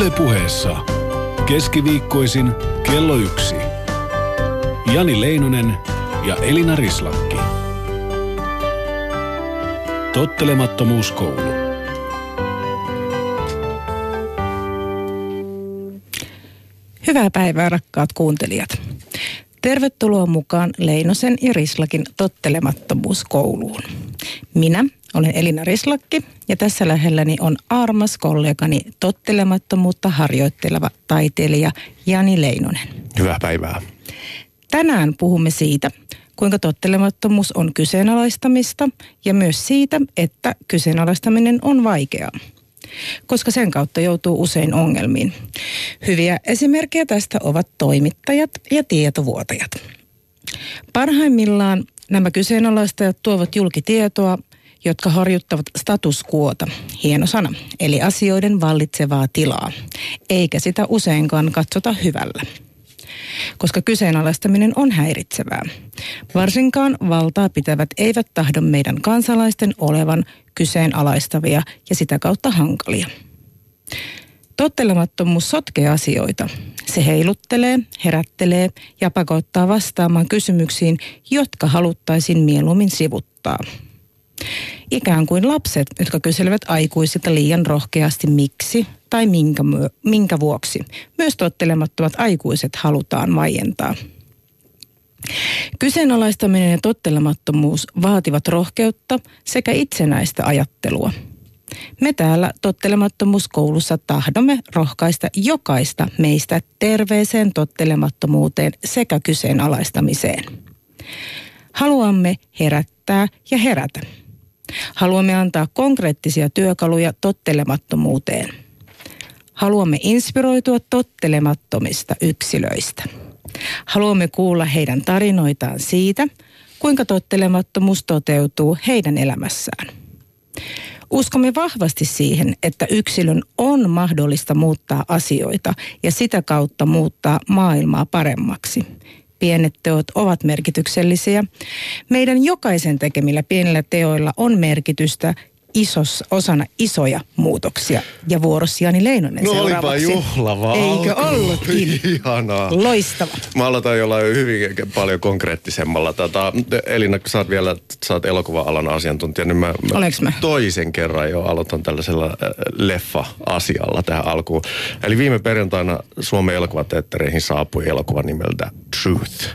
Ylepuheessa keskiviikkoisin kello yksi. Jani Leinonen ja Elina Rislakki. Tottelemattomuuskoulu. Hyvää päivää rakkaat kuuntelijat. Tervetuloa mukaan Leinosen ja Rislakin tottelemattomuuskouluun. Minä olen Elina Rislakki ja tässä lähelläni on armas kollegani tottelemattomuutta harjoitteleva taiteilija Jani Leinonen. Hyvää päivää. Tänään puhumme siitä, kuinka tottelemattomuus on kyseenalaistamista ja myös siitä, että kyseenalaistaminen on vaikeaa koska sen kautta joutuu usein ongelmiin. Hyviä esimerkkejä tästä ovat toimittajat ja tietovuotajat. Parhaimmillaan nämä kyseenalaistajat tuovat julkitietoa, jotka harjoittavat status quota, hieno sana, eli asioiden vallitsevaa tilaa, eikä sitä useinkaan katsota hyvällä koska kyseenalaistaminen on häiritsevää. Varsinkaan valtaa pitävät eivät tahdo meidän kansalaisten olevan kyseenalaistavia ja sitä kautta hankalia. Tottelemattomuus sotkee asioita. Se heiluttelee, herättelee ja pakottaa vastaamaan kysymyksiin, jotka haluttaisiin mieluummin sivuttaa. Ikään kuin lapset, jotka kyselevät aikuisilta liian rohkeasti miksi tai minkä, minkä vuoksi. Myös tottelemattomat aikuiset halutaan vaientaa. Kyseenalaistaminen ja tottelemattomuus vaativat rohkeutta sekä itsenäistä ajattelua. Me täällä tottelemattomuuskoulussa tahdomme rohkaista jokaista meistä terveeseen tottelemattomuuteen sekä kyseenalaistamiseen. Haluamme herättää ja herätä. Haluamme antaa konkreettisia työkaluja tottelemattomuuteen. Haluamme inspiroitua tottelemattomista yksilöistä. Haluamme kuulla heidän tarinoitaan siitä, kuinka tottelemattomuus toteutuu heidän elämässään. Uskomme vahvasti siihen, että yksilön on mahdollista muuttaa asioita ja sitä kautta muuttaa maailmaa paremmaksi. Pienet teot ovat merkityksellisiä. Meidän jokaisen tekemillä pienillä teoilla on merkitystä isos, osana isoja muutoksia. Ja vuorossa Jani Leinonen no seuraavaksi. olipa juhlava Eikö ollutkin? Ihanaa. Loistava. Mä aloitan jollain hyvin paljon konkreettisemmalla. Tota, Elina, kun sä oot vielä sä oot elokuva-alan asiantuntija, niin mä, mä Oleks mä? toisen kerran jo aloitan tällaisella äh, leffa-asialla tähän alkuun. Eli viime perjantaina Suomen elokuvateattereihin saapui elokuva nimeltä Truth, äh,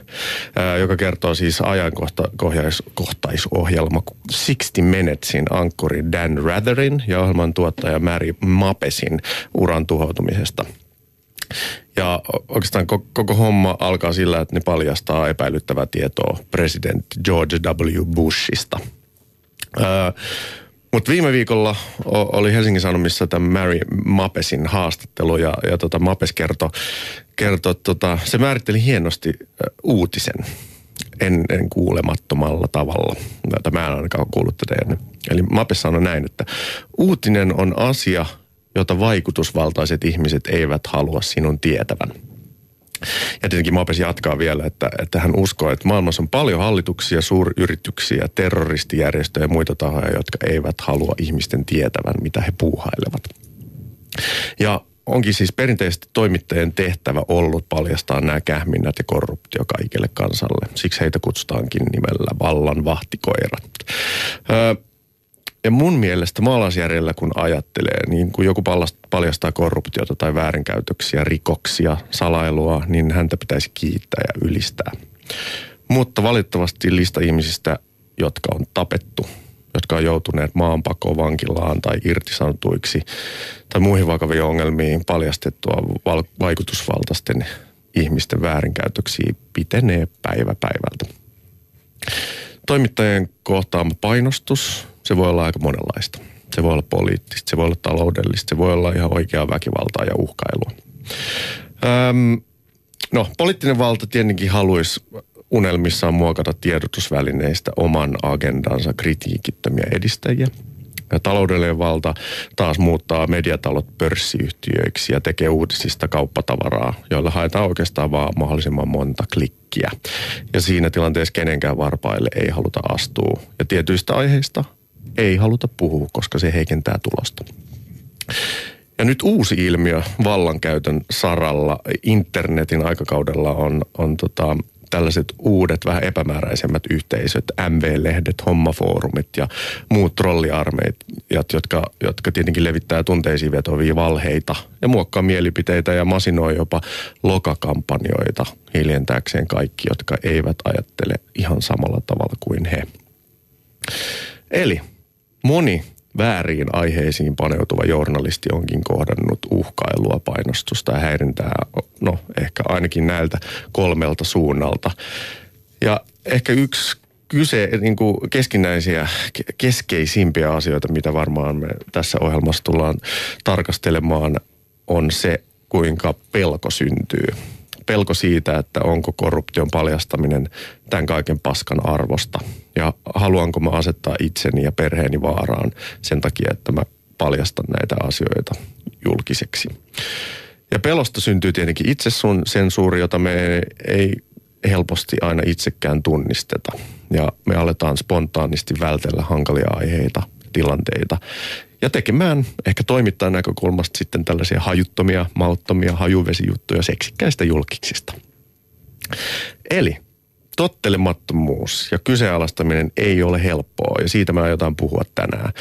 joka kertoo siis ajankohtaisohjelma 60 Minutesin ankkuri Dan Ratherin ja ohjelman tuottaja Mary Mapesin uran tuhoutumisesta. Ja oikeastaan koko, homma alkaa sillä, että ne paljastaa epäilyttävää tietoa presidentti George W. Bushista. Öö, mutta viime viikolla oli Helsingin Sanomissa tämä Mary Mapesin haastattelu ja, ja tota Mapes kertoi, kerto, tota, se määritteli hienosti uutisen ennen kuulemattomalla tavalla. Tätä mä en ainakaan kuullut tätä ennen. Eli Mapes sanoi näin, että uutinen on asia, jota vaikutusvaltaiset ihmiset eivät halua sinun tietävän. Ja tietenkin Mapes jatkaa vielä, että, että hän uskoo, että maailmassa on paljon hallituksia, suuryrityksiä, terroristijärjestöjä ja muita tahoja, jotka eivät halua ihmisten tietävän, mitä he puuhailevat. Ja onkin siis perinteisesti toimittajien tehtävä ollut paljastaa nämä kähminnät ja korruptio kaikille kansalle. Siksi heitä kutsutaankin nimellä vallan vahtikoirat. Öö, ja mun mielestä maalaisjärjellä kun ajattelee, niin kun joku paljastaa korruptiota tai väärinkäytöksiä, rikoksia, salailua, niin häntä pitäisi kiittää ja ylistää. Mutta valitettavasti lista ihmisistä, jotka on tapettu, jotka on joutuneet maanpakoon vankilaan tai irtisanotuiksi tai muihin vakaviin ongelmiin paljastettua val- vaikutusvaltaisten ihmisten väärinkäytöksiä pitenee päivä päivältä. Toimittajien kohtaama painostus, se voi olla aika monenlaista. Se voi olla poliittista, se voi olla taloudellista, se voi olla ihan oikeaa väkivaltaa ja uhkailua. Öm, no, poliittinen valta tietenkin haluaisi unelmissaan muokata tiedotusvälineistä oman agendansa kritiikittömiä edistäjiä. Ja taloudellinen valta taas muuttaa mediatalot pörssiyhtiöiksi ja tekee uutisista kauppatavaraa, joilla haetaan oikeastaan vaan mahdollisimman monta klikkiä. Ja siinä tilanteessa kenenkään varpaille ei haluta astua. Ja tietyistä aiheista ei haluta puhua, koska se heikentää tulosta. Ja nyt uusi ilmiö vallankäytön saralla internetin aikakaudella on, on tota, tällaiset uudet, vähän epämääräisemmät yhteisöt, MV-lehdet, hommafoorumit ja muut trolliarmeijat, jotka, jotka tietenkin levittää tunteisiin vetovia valheita ja muokkaa mielipiteitä ja masinoi jopa lokakampanjoita hiljentääkseen kaikki, jotka eivät ajattele ihan samalla tavalla kuin he. Eli moni vääriin aiheisiin paneutuva journalisti onkin kohdannut uhkailua, painostusta ja häirintää, no ehkä ainakin näiltä kolmelta suunnalta. Ja ehkä yksi kyse, niin kuin keskinäisiä, keskeisimpiä asioita, mitä varmaan me tässä ohjelmassa tullaan tarkastelemaan, on se, kuinka pelko syntyy pelko siitä, että onko korruption paljastaminen tämän kaiken paskan arvosta. Ja haluanko mä asettaa itseni ja perheeni vaaraan sen takia, että mä paljastan näitä asioita julkiseksi. Ja pelosta syntyy tietenkin itse sun sensuuri, jota me ei helposti aina itsekään tunnisteta. Ja me aletaan spontaanisti vältellä hankalia aiheita, tilanteita ja tekemään ehkä toimittajan näkökulmasta sitten tällaisia hajuttomia, mauttomia hajuvesijuttuja seksikkäistä julkiksista. Eli tottelemattomuus ja kyseenalaistaminen ei ole helppoa ja siitä me aiotaan puhua tänään.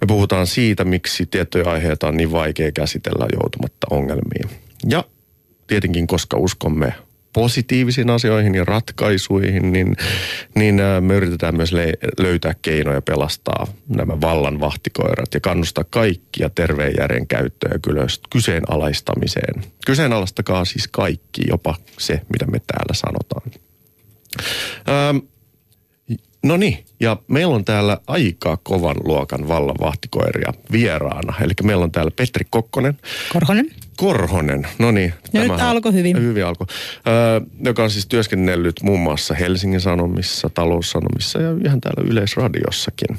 Me puhutaan siitä, miksi tiettyjä aiheita on niin vaikea käsitellä joutumatta ongelmiin. Ja tietenkin, koska uskomme positiivisiin asioihin ja ratkaisuihin, niin, niin me yritetään myös le- löytää keinoja pelastaa nämä vallan vahtikoirat ja kannustaa kaikkia terveen järjen käyttöä kyseenalaistamiseen. Kyseenalaistakaa siis kaikki, jopa se, mitä me täällä sanotaan. Ähm, No niin, ja meillä on täällä aika kovan luokan vallan vahtikoiria vieraana. Eli meillä on täällä Petri Kokkonen. Korhonen. Korhonen, no niin. No nyt alkoi hyvin. Hyvin alkoi. Öö, joka on siis työskennellyt muun muassa Helsingin Sanomissa, Taloussanomissa ja ihan täällä Yleisradiossakin.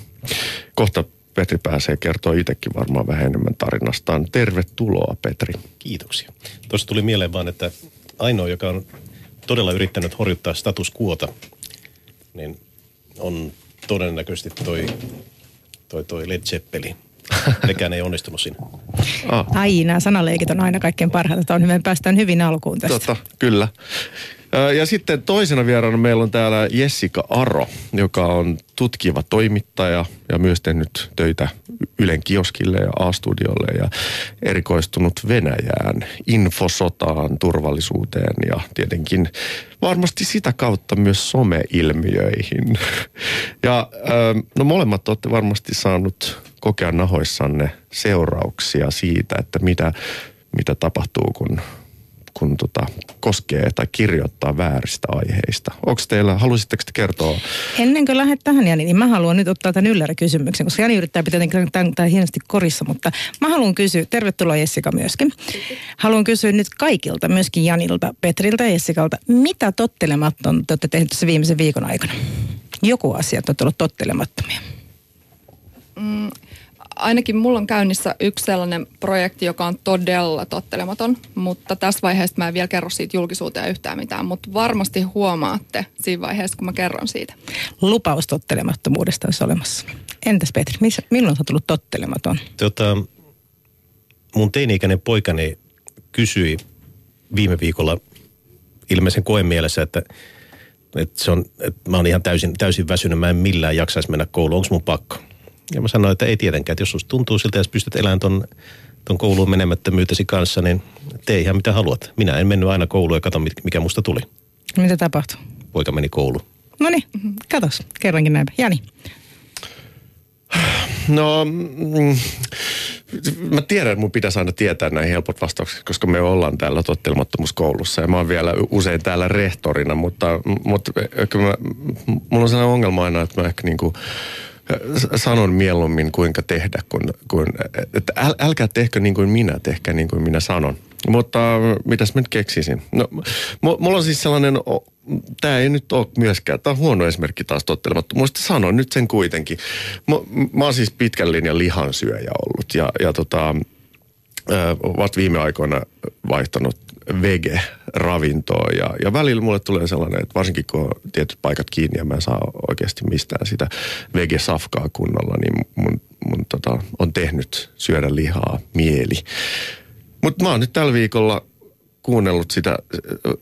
Kohta Petri pääsee kertoa itsekin varmaan vähän enemmän tarinastaan. Tervetuloa Petri. Kiitoksia. Tuossa tuli mieleen vaan, että ainoa, joka on todella yrittänyt horjuttaa status quota, niin on todennäköisesti toi, toi, toi Led Zeppelin. Nekään ei onnistunut siinä. Ah. Ai, nämä sanaleikit on aina kaikkein parhaita. On hyvä, päästään hyvin alkuun tästä. Totta, kyllä. Ja sitten toisena vieraana meillä on täällä Jessica Aro, joka on tutkiva toimittaja ja myös tehnyt töitä Ylen kioskille ja A-studiolle ja erikoistunut Venäjään, infosotaan, turvallisuuteen ja tietenkin varmasti sitä kautta myös someilmiöihin. Ja no molemmat olette varmasti saanut kokea nahoissanne seurauksia siitä, että mitä, mitä tapahtuu, kun kun tota, koskee tai kirjoittaa vääristä aiheista. Onko teillä, haluaisitteko te kertoa? Ennen kuin lähdet tähän Jani, niin mä haluan nyt ottaa tämän ylläri-kysymyksen, koska Jani yrittää pitää tämän, tämän hienosti korissa, mutta mä haluan kysyä, tervetuloa Jessica myöskin. Haluan kysyä nyt kaikilta, myöskin Janilta, Petriltä ja Jessikalta, mitä tottelematon te olette tehneet tässä viimeisen viikon aikana? Joku asia, että olette ollut tottelemattomia. Mm, ainakin mulla on käynnissä yksi sellainen projekti, joka on todella tottelematon, mutta tässä vaiheessa mä en vielä kerro siitä julkisuuteen yhtään mitään, mutta varmasti huomaatte siinä vaiheessa, kun mä kerron siitä. Lupaus tottelemattomuudesta olisi olemassa. Entäs Petri, missä, milloin sä tullut tottelematon? Tota, mun teini-ikäinen poikani kysyi viime viikolla ilmeisen koen mielessä, että, että, se on, että mä oon ihan täysin, täysin väsynyt, mä en millään jaksaisi mennä kouluun, onko mun pakko? Ja mä sanoin, että ei tietenkään, että jos susta tuntuu siltä, jos pystyt elämään ton, ton kouluun menemättömyytesi kanssa, niin tee ihan mitä haluat. Minä en mennyt aina kouluun ja kato, mikä musta tuli. Mitä tapahtui? Poika meni kouluun. No niin, katos, kerrankin näin. Jani. No, mm, mä tiedän, että mun pitäisi aina tietää näin helpot vastaukset, koska me ollaan täällä tottelemattomuuskoulussa ja mä oon vielä usein täällä rehtorina, mutta, mutta mä, mulla on sellainen ongelma aina, että mä ehkä niinku sanon mieluummin kuinka tehdä, kun, kun että äl, älkää tehkö niin kuin minä, tehkää niin kuin minä sanon. Mutta mitäs mä nyt keksisin? No, mulla on siis sellainen, tämä ei nyt ole myöskään, tämä on huono esimerkki taas tottelemattomuudesta, sanon nyt sen kuitenkin. Mä, mä oon siis pitkän linjan lihansyöjä ollut ja, ja tota, ovat viime aikoina vaihtanut vege-ravintoa ja, ja välillä mulle tulee sellainen, että varsinkin kun on tietyt paikat kiinni ja mä en saa oikeasti mistään sitä vege-safkaa kunnolla, niin mun, mun tota, on tehnyt syödä lihaa mieli. Mutta mä oon nyt tällä viikolla kuunnellut sitä,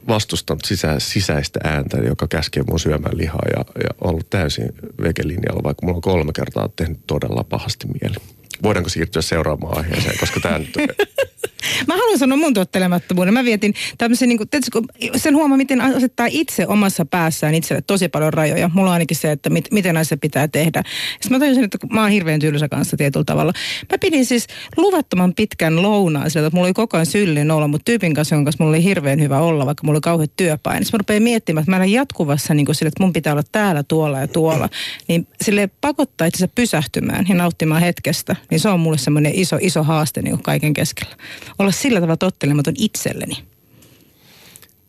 vastustanut sisä, sisäistä ääntä, joka käskee mun syömään lihaa ja, ja ollut täysin vegelinjalla, vaikka mulla on kolme kertaa tehnyt todella pahasti mieli. Voidaanko siirtyä seuraavaan aiheeseen, koska tämä nyt Mä haluan sanoa mun tottelemattomuuden. Mä vietin tämmöisen, niin kuin, tietysti, sen huomaa, miten asettaa itse omassa päässään itselle tosi paljon rajoja. Mulla on ainakin se, että mit, miten näissä pitää tehdä. Sitten mä tajusin, että mä oon hirveän tylsä kanssa tietyllä tavalla. Mä pidin siis luvattoman pitkän lounaan sieltä, että mulla oli koko ajan syllinen olla, mutta tyypin kanssa, jonka kanssa mulla oli hirveän hyvä olla, vaikka mulla oli kauheat työpaine. Sitten mä rupean miettimään, että mä olen jatkuvassa niin kuin sille, että mun pitää olla täällä, tuolla ja tuolla. Niin sille pakottaa itsensä pysähtymään ja nauttimaan hetkestä. Niin se on mulle semmoinen iso, iso haaste niin kaiken keskellä olla sillä tavalla tottelematon itselleni.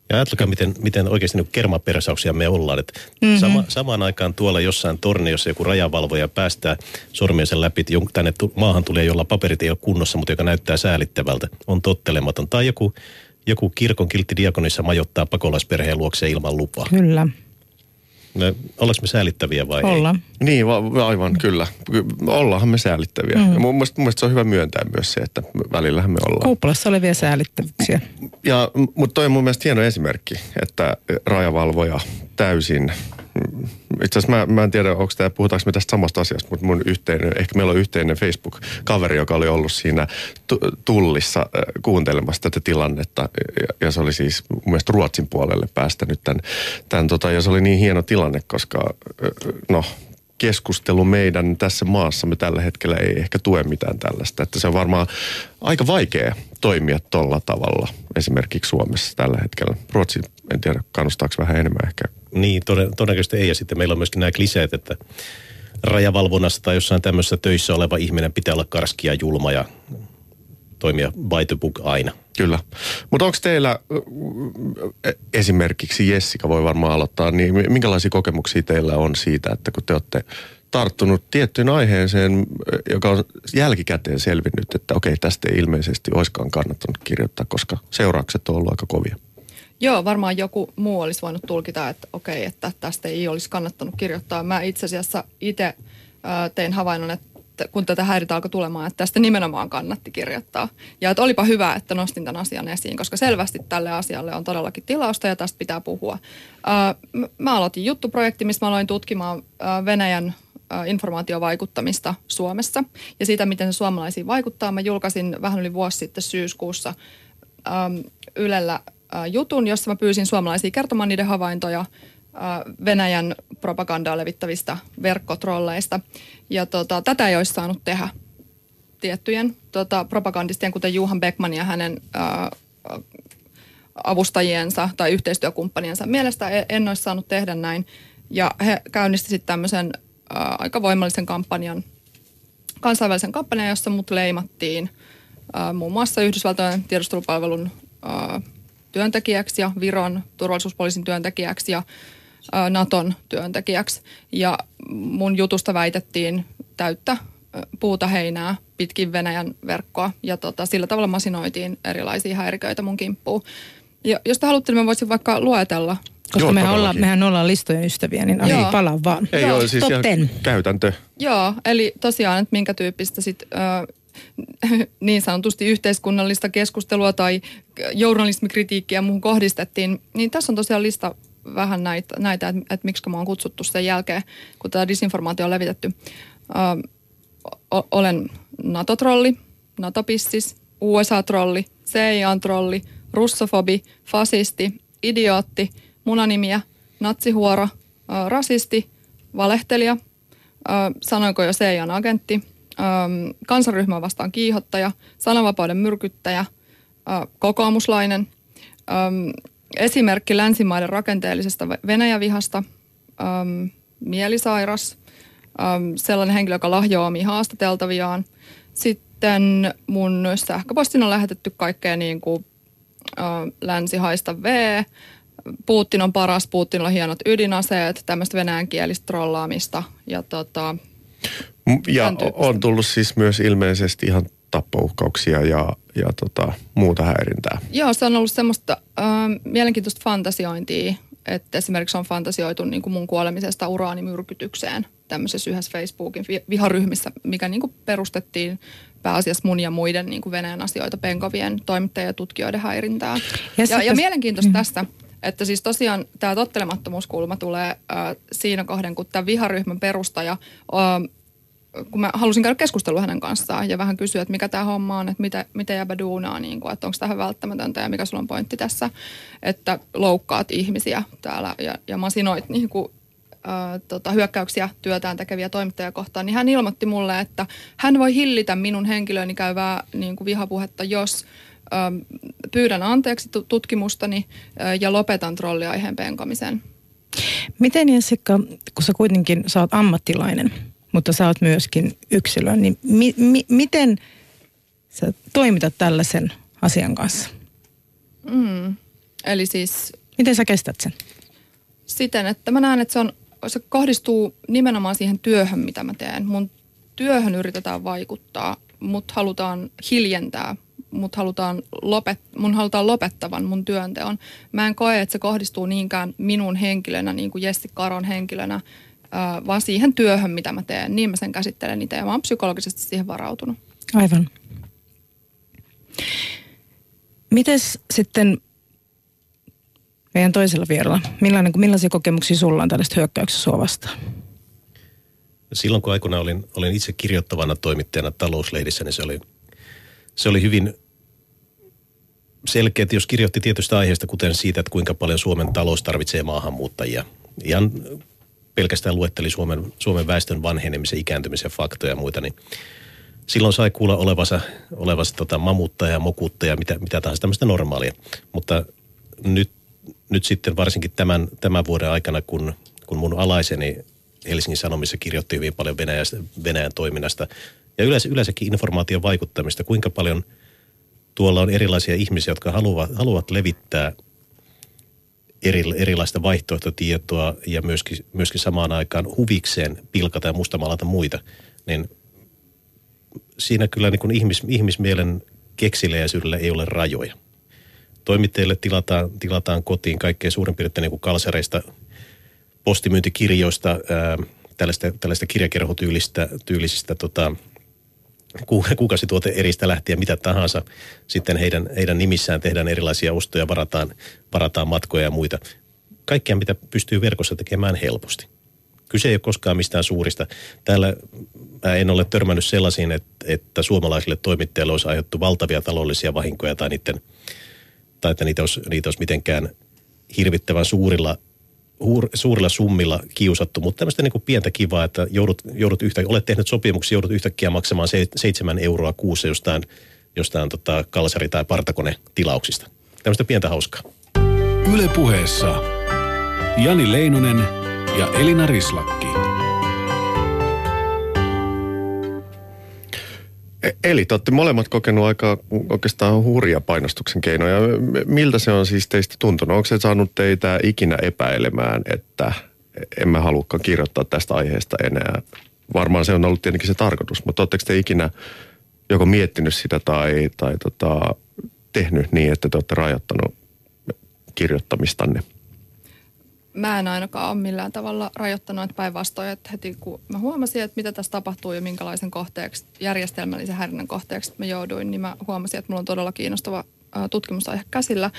Ja ajatelkaa, miten, miten oikeasti niin kermapersauksia me ollaan. Että mm-hmm. sama, samaan aikaan tuolla jossain torniossa joku rajavalvoja päästää sormiensa läpi, että tänne maahan tulee, jolla paperit ei ole kunnossa, mutta joka näyttää säälittävältä, on tottelematon. Tai joku, joku kirkon kiltti diakonissa majottaa pakolaisperheen luokse ilman lupaa. Kyllä. Me, ollaanko me säällittäviä vai Olla. ei? Niin, va- aivan kyllä. Ollaanhan me säällittäviä. Mm. Ja mun, mielestä, mun mielestä se on hyvä myöntää myös se, että välillähän me ollaan. Kuupalassa olevia säällittävyyksiä. Ja, mutta toi on mun mielestä hieno esimerkki, että rajavalvoja täysin itse asiassa mä, mä en tiedä, onko tämä, puhutaanko me tästä samasta asiasta, mutta mun yhteinen, ehkä meillä on yhteinen Facebook-kaveri, joka oli ollut siinä tullissa äh, kuuntelemassa tätä tilannetta. Ja, ja se oli siis mun mielestä Ruotsin puolelle päästänyt tämän, tämän tota, ja se oli niin hieno tilanne, koska äh, no, keskustelu meidän tässä maassamme tällä hetkellä ei ehkä tue mitään tällaista. Että se on varmaan aika vaikea toimia tuolla tavalla esimerkiksi Suomessa tällä hetkellä. Ruotsi, en tiedä, kannustaako vähän enemmän ehkä niin, todennäköisesti ei. Ja sitten meillä on myöskin nämä kliseet, että rajavalvonnassa tai jossain tämmöisessä töissä oleva ihminen pitää olla karski ja julma ja toimia by the book aina. Kyllä. Mutta onko teillä esimerkiksi Jessica voi varmaan aloittaa, niin minkälaisia kokemuksia teillä on siitä, että kun te olette tarttunut tiettyyn aiheeseen, joka on jälkikäteen selvinnyt, että okei, tästä ei ilmeisesti olisikaan kannattanut kirjoittaa, koska seuraukset on ollut aika kovia. Joo, varmaan joku muu olisi voinut tulkita, että okei, että tästä ei olisi kannattanut kirjoittaa. Mä itse asiassa itse tein havainnon, että kun tätä häiritä alkoi tulemaan, että tästä nimenomaan kannatti kirjoittaa. Ja että olipa hyvä, että nostin tämän asian esiin, koska selvästi tälle asialle on todellakin tilausta ja tästä pitää puhua. Mä aloitin juttuprojekti, missä mä aloin tutkimaan Venäjän informaatiovaikuttamista Suomessa ja siitä, miten se suomalaisiin vaikuttaa. Mä julkaisin vähän yli vuosi sitten syyskuussa Ylellä jutun, jossa mä pyysin suomalaisia kertomaan niiden havaintoja Venäjän propagandaa levittävistä verkkotrolleista. Ja tota, tätä ei olisi saanut tehdä tiettyjen tota, propagandistien, kuten Juhan Beckman ja hänen ää, avustajiensa tai yhteistyökumppaniensa mielestä e, en olisi saanut tehdä näin. Ja he käynnistivät tämmöisen ää, aika voimallisen kampanjan, kansainvälisen kampanjan, jossa mut leimattiin ää, muun muassa Yhdysvaltojen tiedustelupalvelun ää, työntekijäksi ja Viron turvallisuuspoliisin työntekijäksi ja Naton työntekijäksi. Ja mun jutusta väitettiin täyttä puuta heinää pitkin Venäjän verkkoa ja tota, sillä tavalla masinoitiin erilaisia häiriköitä mun kimppuun. Ja jos te haluatte, niin mä voisin vaikka luetella koska Joo, mehän, ollaan, mehän ollaan listojen ystäviä, niin ei palaa vaan. Ei Joo, ole siis ihan käytäntö. Joo, eli tosiaan, että minkä tyyppistä sit, äh, niin sanotusti yhteiskunnallista keskustelua tai journalismikritiikkiä muuhun kohdistettiin, niin tässä on tosiaan lista vähän näitä, näitä että, että miksi mä oon kutsuttu sen jälkeen, kun tämä disinformaatio on levitetty. Ö, olen NATO-trolli, NATO-pissis, USA-trolli, CIA-trolli, russofobi, fasisti, idiootti, munanimiä, natsihuoro, ö, rasisti, valehtelija, ö, sanoinko jo CIAn agentti, äm, kansanryhmää vastaan kiihottaja, sananvapauden myrkyttäjä, ä, kokoomuslainen, äm, esimerkki länsimaiden rakenteellisesta Venäjävihasta, äm, mielisairas, äm, sellainen henkilö, joka lahjoaa omia haastateltaviaan. Sitten mun sähköpostin on lähetetty kaikkea niin kuin ä, länsihaista V, Putin on paras, Putin on hienot ydinaseet, tämmöistä venäjänkielistä trollaamista ja tota, ja on tullut siis myös ilmeisesti ihan tappouhkauksia ja, ja tota, muuta häirintää. Joo, se on ollut semmoista äh, mielenkiintoista fantasiointia että esimerkiksi on fantasioitu niin kuin mun kuolemisesta uraanimyrkytykseen tämmöisessä yhdessä Facebookin viharyhmissä, mikä niin kuin perustettiin pääasiassa mun ja muiden niin kuin Venäjän asioita penkovien toimittajien ja tutkijoiden häirintää. Ja, ja, ja mielenkiintoista mm. tästä, että siis tosiaan tämä tottelemattomuuskulma tulee äh, siinä kohden, kun tämä viharyhmän perustaja äh, kun mä halusin käydä keskustelua hänen kanssaan ja vähän kysyä, että mikä tämä homma on, että mitä, mitä jäbä duunaa, niin kuin, että onko tähän välttämätöntä ja mikä sulla on pointti tässä, että loukkaat ihmisiä täällä ja, ja masinoit niin kuin, ää, tota, hyökkäyksiä työtään tekeviä toimittajia kohtaan, niin hän ilmoitti mulle, että hän voi hillitä minun henkilöni käyvää niin kuin vihapuhetta, jos ää, pyydän anteeksi tutkimustani ää, ja lopetan trolliaiheen penkomisen. Miten Jessica, kun sä kuitenkin oot ammattilainen – mutta sä oot myöskin yksilö, niin mi, mi, miten sä toimitat tällaisen asian kanssa? Mm. Eli siis... Miten sä kestät sen? Siten, että mä näen, että se, on, se kohdistuu nimenomaan siihen työhön, mitä mä teen. Mun työhön yritetään vaikuttaa, mut halutaan hiljentää, mut halutaan lopet, mun halutaan lopettavan mun työnteon. Mä en koe, että se kohdistuu niinkään minun henkilönä, niin kuin Jessi Karon henkilönä, vaan siihen työhön, mitä mä teen. Niin mä sen käsittelen itse ja mä oon psykologisesti siihen varautunut. Aivan. Mites sitten meidän toisella vierellä, millainen, millaisia kokemuksia sulla on tällaista hyökkäyksestä sua vastaan? Silloin kun aikoina olin, olin itse kirjoittavana toimittajana talouslehdissä, niin se oli, se oli hyvin selkeä, että jos kirjoitti tietystä aiheesta, kuten siitä, että kuinka paljon Suomen talous tarvitsee maahanmuuttajia. Ihan pelkästään luetteli Suomen, Suomen väestön vanhenemisen, ikääntymisen faktoja ja muita, niin silloin sai kuulla olevansa, olevansa tota mamutta ja mokutta ja mitä, mitä tahansa tämmöistä normaalia. Mutta nyt, nyt sitten varsinkin tämän, tämän vuoden aikana, kun, kun mun alaiseni Helsingin Sanomissa kirjoitti hyvin paljon Venäjän, Venäjän toiminnasta ja yleensä, yleensäkin informaation vaikuttamista, kuinka paljon tuolla on erilaisia ihmisiä, jotka haluavat, haluavat levittää – eri, erilaista vaihtoehtotietoa ja myöskin, myöskin samaan aikaan huvikseen pilkata ja mustamalata muita, niin siinä kyllä niin kuin ihmis, ihmismielen keksileisyydellä ei ole rajoja. Toimittajille tilataan, tilataan kotiin kaikkein suurin piirtein niin kuin kalsareista, postimyyntikirjoista, ää, tällaista, tällaista kirjakerhotyylistä tota, kuukausituote eristä lähtien mitä tahansa. Sitten heidän, heidän nimissään tehdään erilaisia ostoja, varataan, varataan matkoja ja muita. Kaikkea, mitä pystyy verkossa tekemään helposti. Kyse ei ole koskaan mistään suurista. Täällä mä en ole törmännyt sellaisiin, että, että suomalaisille toimittajille olisi aiheuttu valtavia taloudellisia vahinkoja tai, niiden, tai että niitä olisi, niitä olisi mitenkään hirvittävän suurilla suurilla summilla kiusattu, mutta tämmöistä niin kuin pientä kivaa, että joudut, joudut yhtä, olet tehnyt sopimuksia, joudut yhtäkkiä maksamaan se, seitsemän euroa kuussa jostain, jostain tota kalsari- tai partakone tilauksista. Tämmöistä pientä hauskaa. Yle puheessa Jani Leinonen ja Elina Rislakki. Eli te olette molemmat kokenut aika oikeastaan hurja painostuksen keinoja. Miltä se on siis teistä tuntunut? Onko se saanut teitä ikinä epäilemään, että en mä halukaan kirjoittaa tästä aiheesta enää? Varmaan se on ollut tietenkin se tarkoitus, mutta oletteko te ikinä joko miettinyt sitä tai, tai tota, tehnyt niin, että te olette rajoittanut kirjoittamistanne? Mä en ainakaan ole millään tavalla rajoittanut, että päinvastoin, että heti kun mä huomasin, että mitä tässä tapahtuu ja minkälaisen kohteeksi, järjestelmällisen häirinnän kohteeksi mä jouduin, niin mä huomasin, että mulla on todella kiinnostava tutkimusaihe käsillä.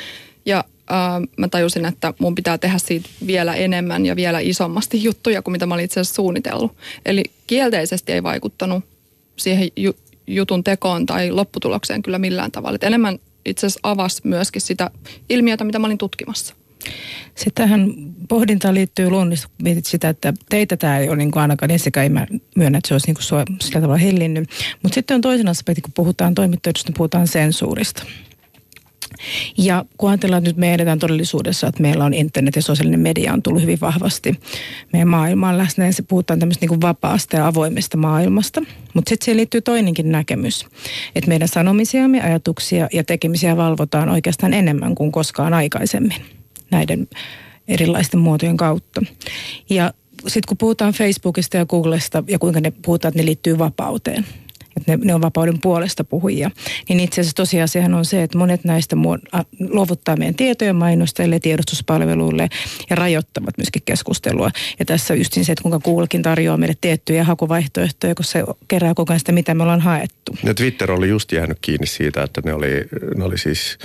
Ja äh, mä tajusin, että mun pitää tehdä siitä vielä enemmän ja vielä isommasti juttuja kuin mitä mä olin itse asiassa suunnitellut. Eli kielteisesti ei vaikuttanut siihen ju- jutun tekoon tai lopputulokseen kyllä millään tavalla. Et enemmän itse asiassa avasi myöskin sitä ilmiötä, mitä mä olin tutkimassa. Sitten tähän pohdintaan liittyy luonnollisesti, mietit sitä, että teitä tämä ei ole niin kuin ainakaan ensikään, ei mä myönnä, että se olisi niin kuin sua sillä tavalla hellinnyt. Mutta sitten on toisen aspekti, kun puhutaan toimittajista, niin puhutaan sensuurista. Ja kun ajatellaan, että nyt me edetään todellisuudessa, että meillä on internet ja sosiaalinen media on tullut hyvin vahvasti meidän maailmaan läsnä ja se puhutaan tämmöistä niin vapaasta ja avoimesta maailmasta. Mutta sitten siihen liittyy toinenkin näkemys, että meidän sanomisiamme, ajatuksia ja tekemisiä valvotaan oikeastaan enemmän kuin koskaan aikaisemmin näiden erilaisten muotojen kautta. Ja sitten kun puhutaan Facebookista ja Googlesta ja kuinka ne puhutaan, että ne liittyy vapauteen. että ne, ne on vapauden puolesta puhujia. Niin itse asiassa tosiasiahan on se, että monet näistä luovuttaa meidän tietoja mainostajille, tiedostuspalveluille ja rajoittavat myöskin keskustelua. Ja tässä just se, että kuinka Googlekin tarjoaa meille tiettyjä hakuvaihtoehtoja, kun se kerää koko ajan sitä, mitä me ollaan haettu. Ja Twitter oli just jäänyt kiinni siitä, että ne oli, ne oli siis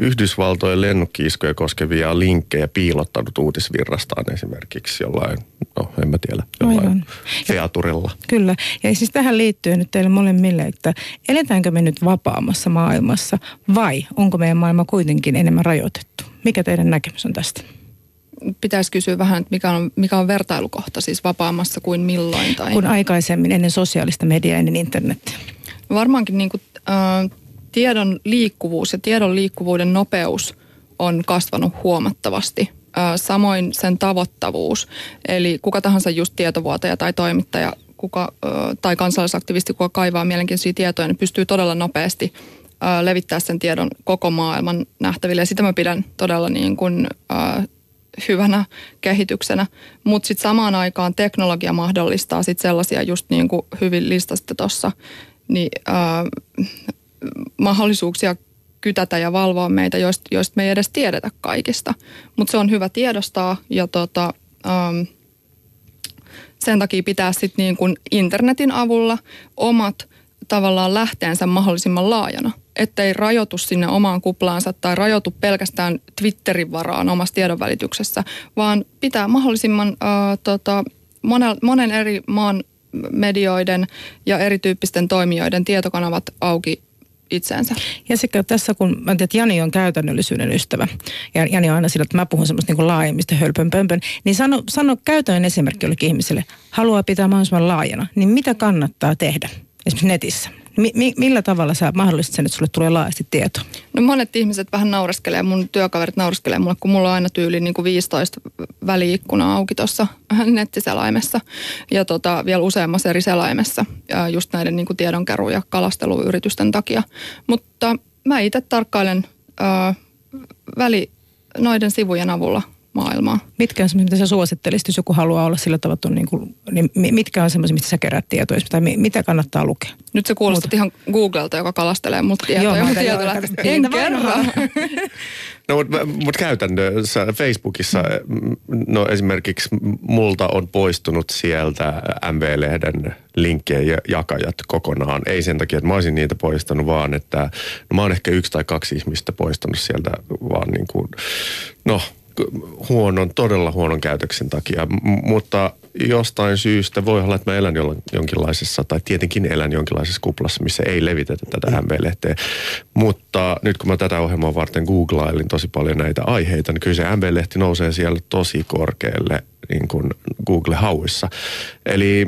Yhdysvaltojen lennokkiiskoja koskevia linkkejä piilottanut uutisvirrastaan esimerkiksi jollain, no en mä tiedä, jollain Aivan. featurilla. Kyllä, ja siis tähän liittyy nyt teille molemmille, että eletäänkö me nyt vapaamassa maailmassa vai onko meidän maailma kuitenkin enemmän rajoitettu? Mikä teidän näkemys on tästä? pitäisi kysyä vähän, että mikä on, mikä on vertailukohta siis vapaamassa kuin milloin? Tai... Kun aikaisemmin, ennen sosiaalista mediaa, ennen internetiä. Varmaankin niin kuin, äh, tiedon liikkuvuus ja tiedon liikkuvuuden nopeus on kasvanut huomattavasti. Samoin sen tavoittavuus, eli kuka tahansa just tietovuotaja tai toimittaja kuka, tai kansalaisaktivisti, kuka kaivaa mielenkiintoisia tietoja, niin pystyy todella nopeasti levittää sen tiedon koko maailman nähtäville. Ja sitä mä pidän todella niin kuin, hyvänä kehityksenä. Mutta sitten samaan aikaan teknologia mahdollistaa sitten sellaisia, just niin kuin hyvin listasitte tuossa, niin mahdollisuuksia kytätä ja valvoa meitä, joista, joista me ei edes tiedetä kaikista. Mutta se on hyvä tiedostaa ja tota, ähm, sen takia pitää sitten niin kuin internetin avulla omat tavallaan lähteensä mahdollisimman laajana. Ettei rajoitu sinne omaan kuplaansa tai rajoitu pelkästään Twitterin varaan omassa tiedonvälityksessä, vaan pitää mahdollisimman äh, tota, monen, monen eri maan medioiden ja erityyppisten toimijoiden tietokanavat auki itseensä. Ja sekä tässä, kun mä tiedän, että Jani on käytännöllisyyden ystävä, ja Jani on aina sillä, että mä puhun semmoista niin laajemmista hölpönpömpön, niin sano, sano käytännön esimerkki jollekin ihmiselle, haluaa pitää mahdollisimman laajana, niin mitä kannattaa tehdä? Esimerkiksi netissä? Mi- millä tavalla sä mahdollistat sen, että sulle tulee laajasti tieto? No monet ihmiset vähän naureskelee, mun työkaverit naureskelee mulle, kun mulla on aina tyyli niin kuin 15 väliikkuna auki tuossa nettiselaimessa ja tota, vielä useammassa eri selaimessa ja just näiden niin kuin tiedonkeru- ja kalasteluyritysten takia. Mutta mä itse tarkkailen ää, väli noiden sivujen avulla maailmaa. Mitkä on semmoisia, mitä sä suosittelisit, jos joku haluaa olla sillä tavalla, niin, kuin, niin mitkä on semmoisia, mistä sä kerät tietoja, tai mitä kannattaa lukea? Nyt se kuulostaa ihan Googlelta, joka kalastelee mut tietoja. Joo, mutta tietoja en kerro. no, mutta mut käytännössä Facebookissa, no esimerkiksi multa on poistunut sieltä MV-lehden linkkejä jakajat kokonaan. Ei sen takia, että mä olisin niitä poistanut, vaan että no, mä oon ehkä yksi tai kaksi ihmistä poistanut sieltä vaan niin kuin, no huonon, todella huonon käytöksen takia, M- mutta jostain syystä voi olla, että mä elän jonkinlaisessa, tai tietenkin elän jonkinlaisessa kuplassa, missä ei levitetä tätä MV-lehteä. Mutta nyt kun mä tätä ohjelmaa varten googlailin tosi paljon näitä aiheita, niin kyllä se MV-lehti nousee siellä tosi korkealle niin kuin Google-hauissa. Eli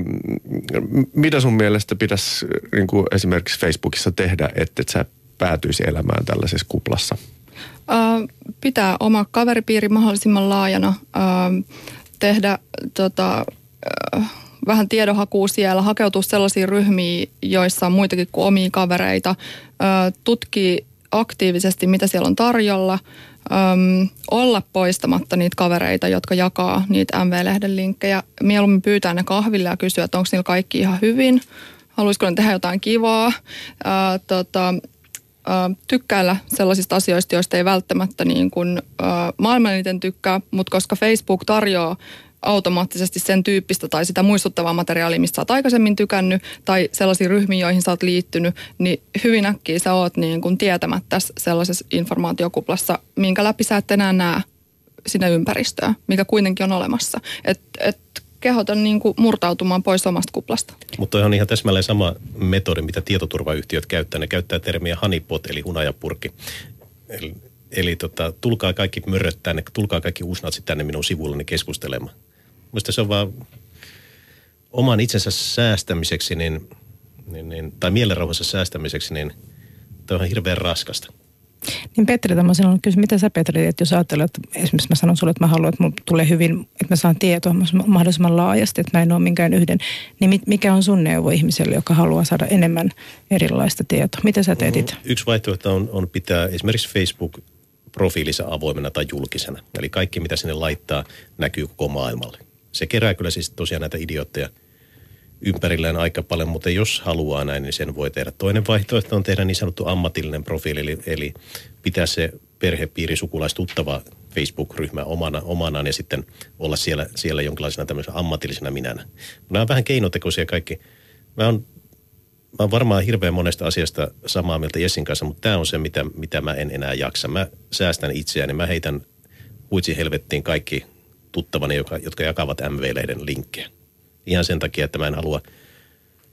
mitä sun mielestä pitäisi niin kuin esimerkiksi Facebookissa tehdä, että et sä päätyisi elämään tällaisessa kuplassa? Pitää oma kaveripiiri mahdollisimman laajana, tehdä tota, vähän tiedonhakua siellä, hakeutua sellaisiin ryhmiin, joissa on muitakin kuin omia kavereita, tutkii aktiivisesti, mitä siellä on tarjolla, olla poistamatta niitä kavereita, jotka jakaa niitä MV-lehden linkkejä. Mieluummin pyytää ne kahville ja kysyä, että onko niillä kaikki ihan hyvin, haluaisiko ne tehdä jotain kivaa. Ää, tota, tykkäillä sellaisista asioista, joista ei välttämättä niin kuin, maailman eniten tykkää, mutta koska Facebook tarjoaa automaattisesti sen tyyppistä tai sitä muistuttavaa materiaalia, mistä sä oot aikaisemmin tykännyt, tai sellaisia ryhmiä, joihin sä oot liittynyt, niin hyvin äkkiä sä oot niin kuin tietämättä sellaisessa informaatiokuplassa, minkä läpi sä et enää näe sinne ympäristöä, mikä kuitenkin on olemassa. Et, et kehotan niin kuin murtautumaan pois omasta kuplasta. Mutta on ihan täsmälleen sama metodi, mitä tietoturvayhtiöt käyttää. Ne käyttää termiä honeypot, eli hunajapurkki. Eli, eli tota, tulkaa kaikki möröt tänne, tulkaa kaikki uusnatsit tänne minun sivullani keskustelemaan. Mielestäni se on vaan oman itsensä säästämiseksi, niin, niin, niin, tai mielenrauhassa säästämiseksi, niin tämä on hirveän raskasta. Niin Petri, tämä on kysymys, mitä sä Petri, että jos ajattelet, että esimerkiksi mä sanon sulle, että mä haluan, että mulle tulee hyvin, että mä saan tietoa mahdollisimman laajasti, että mä en ole minkään yhden, niin mikä on sun neuvo ihmiselle, joka haluaa saada enemmän erilaista tietoa? Mitä sä teet itse? Yksi vaihtoehto on, on pitää esimerkiksi Facebook profiilissa avoimena tai julkisena. Eli kaikki, mitä sinne laittaa, näkyy koko maailmalle. Se kerää kyllä siis tosiaan näitä idiootteja, ympärilleen aika paljon, mutta jos haluaa näin, niin sen voi tehdä. Toinen vaihtoehto on tehdä niin sanottu ammatillinen profiili, eli, eli pitää se perhepiiri, sukulaistuttava Facebook-ryhmä omana, omanaan ja sitten olla siellä, siellä jonkinlaisena tämmöisenä ammatillisena minänä. Nämä on vähän keinotekoisia kaikki. Mä oon, mä oon varmaan hirveän monesta asiasta samaa mieltä Jessin kanssa, mutta tämä on se, mitä, mitä mä en enää jaksa. Mä säästän itseäni, mä heitän huitsi helvettiin kaikki tuttavani, jotka, jotka jakavat MV-leiden linkkejä. Ihan sen takia, että mä en halua,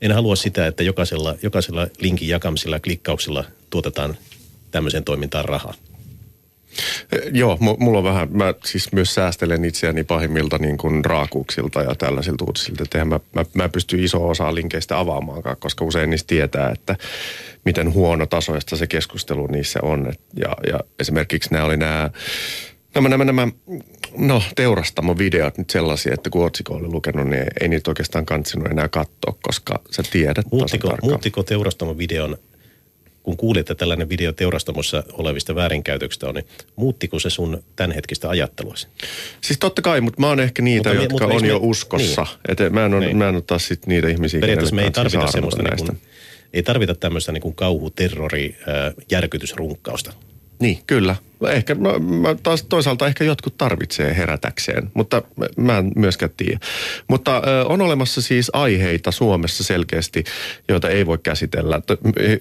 en halua sitä, että jokaisella, jokaisella linkin jakamisella ja klikkauksella tuotetaan tämmöiseen toimintaan rahaa. Joo, mulla on vähän, mä siis myös säästelen itseäni pahimmilta niin kuin raakuuksilta ja tällaisilta uutisilta, että mä, mä, mä pystyn iso osa linkeistä avaamaankaan, koska usein niistä tietää, että miten huono tasoista se keskustelu niissä on. Ja, ja esimerkiksi nämä oli nämä Nämä, nämä, nämä no, teurastamon videot nyt sellaisia, että kun otsikko oli lukenut, niin ei niitä oikeastaan kantsinut enää katsoa, koska sä tiedät muuttiko, muuttiko teurastamon videon kun kuulit, että tällainen video teurastamossa olevista väärinkäytöksistä on, niin muuttiko se sun tämänhetkistä ajatteluasi? Siis totta kai, mutta mä oon ehkä niitä, mutta, jotka mutta on me, jo uskossa. Niin. Et mä en ole, niin. mä en ole taas sit niitä ihmisiä, Periaatteessa me ei tarvita semmoista, niin kuin, ei tarvita tämmöistä niin kuin kauhu, terrori, äh, järkytysrunkkausta. Niin, kyllä. Ehkä, mä, mä taas toisaalta ehkä jotkut tarvitsee herätäkseen, mutta mä en myöskään tiedä. Mutta ö, on olemassa siis aiheita Suomessa selkeästi, joita ei voi käsitellä.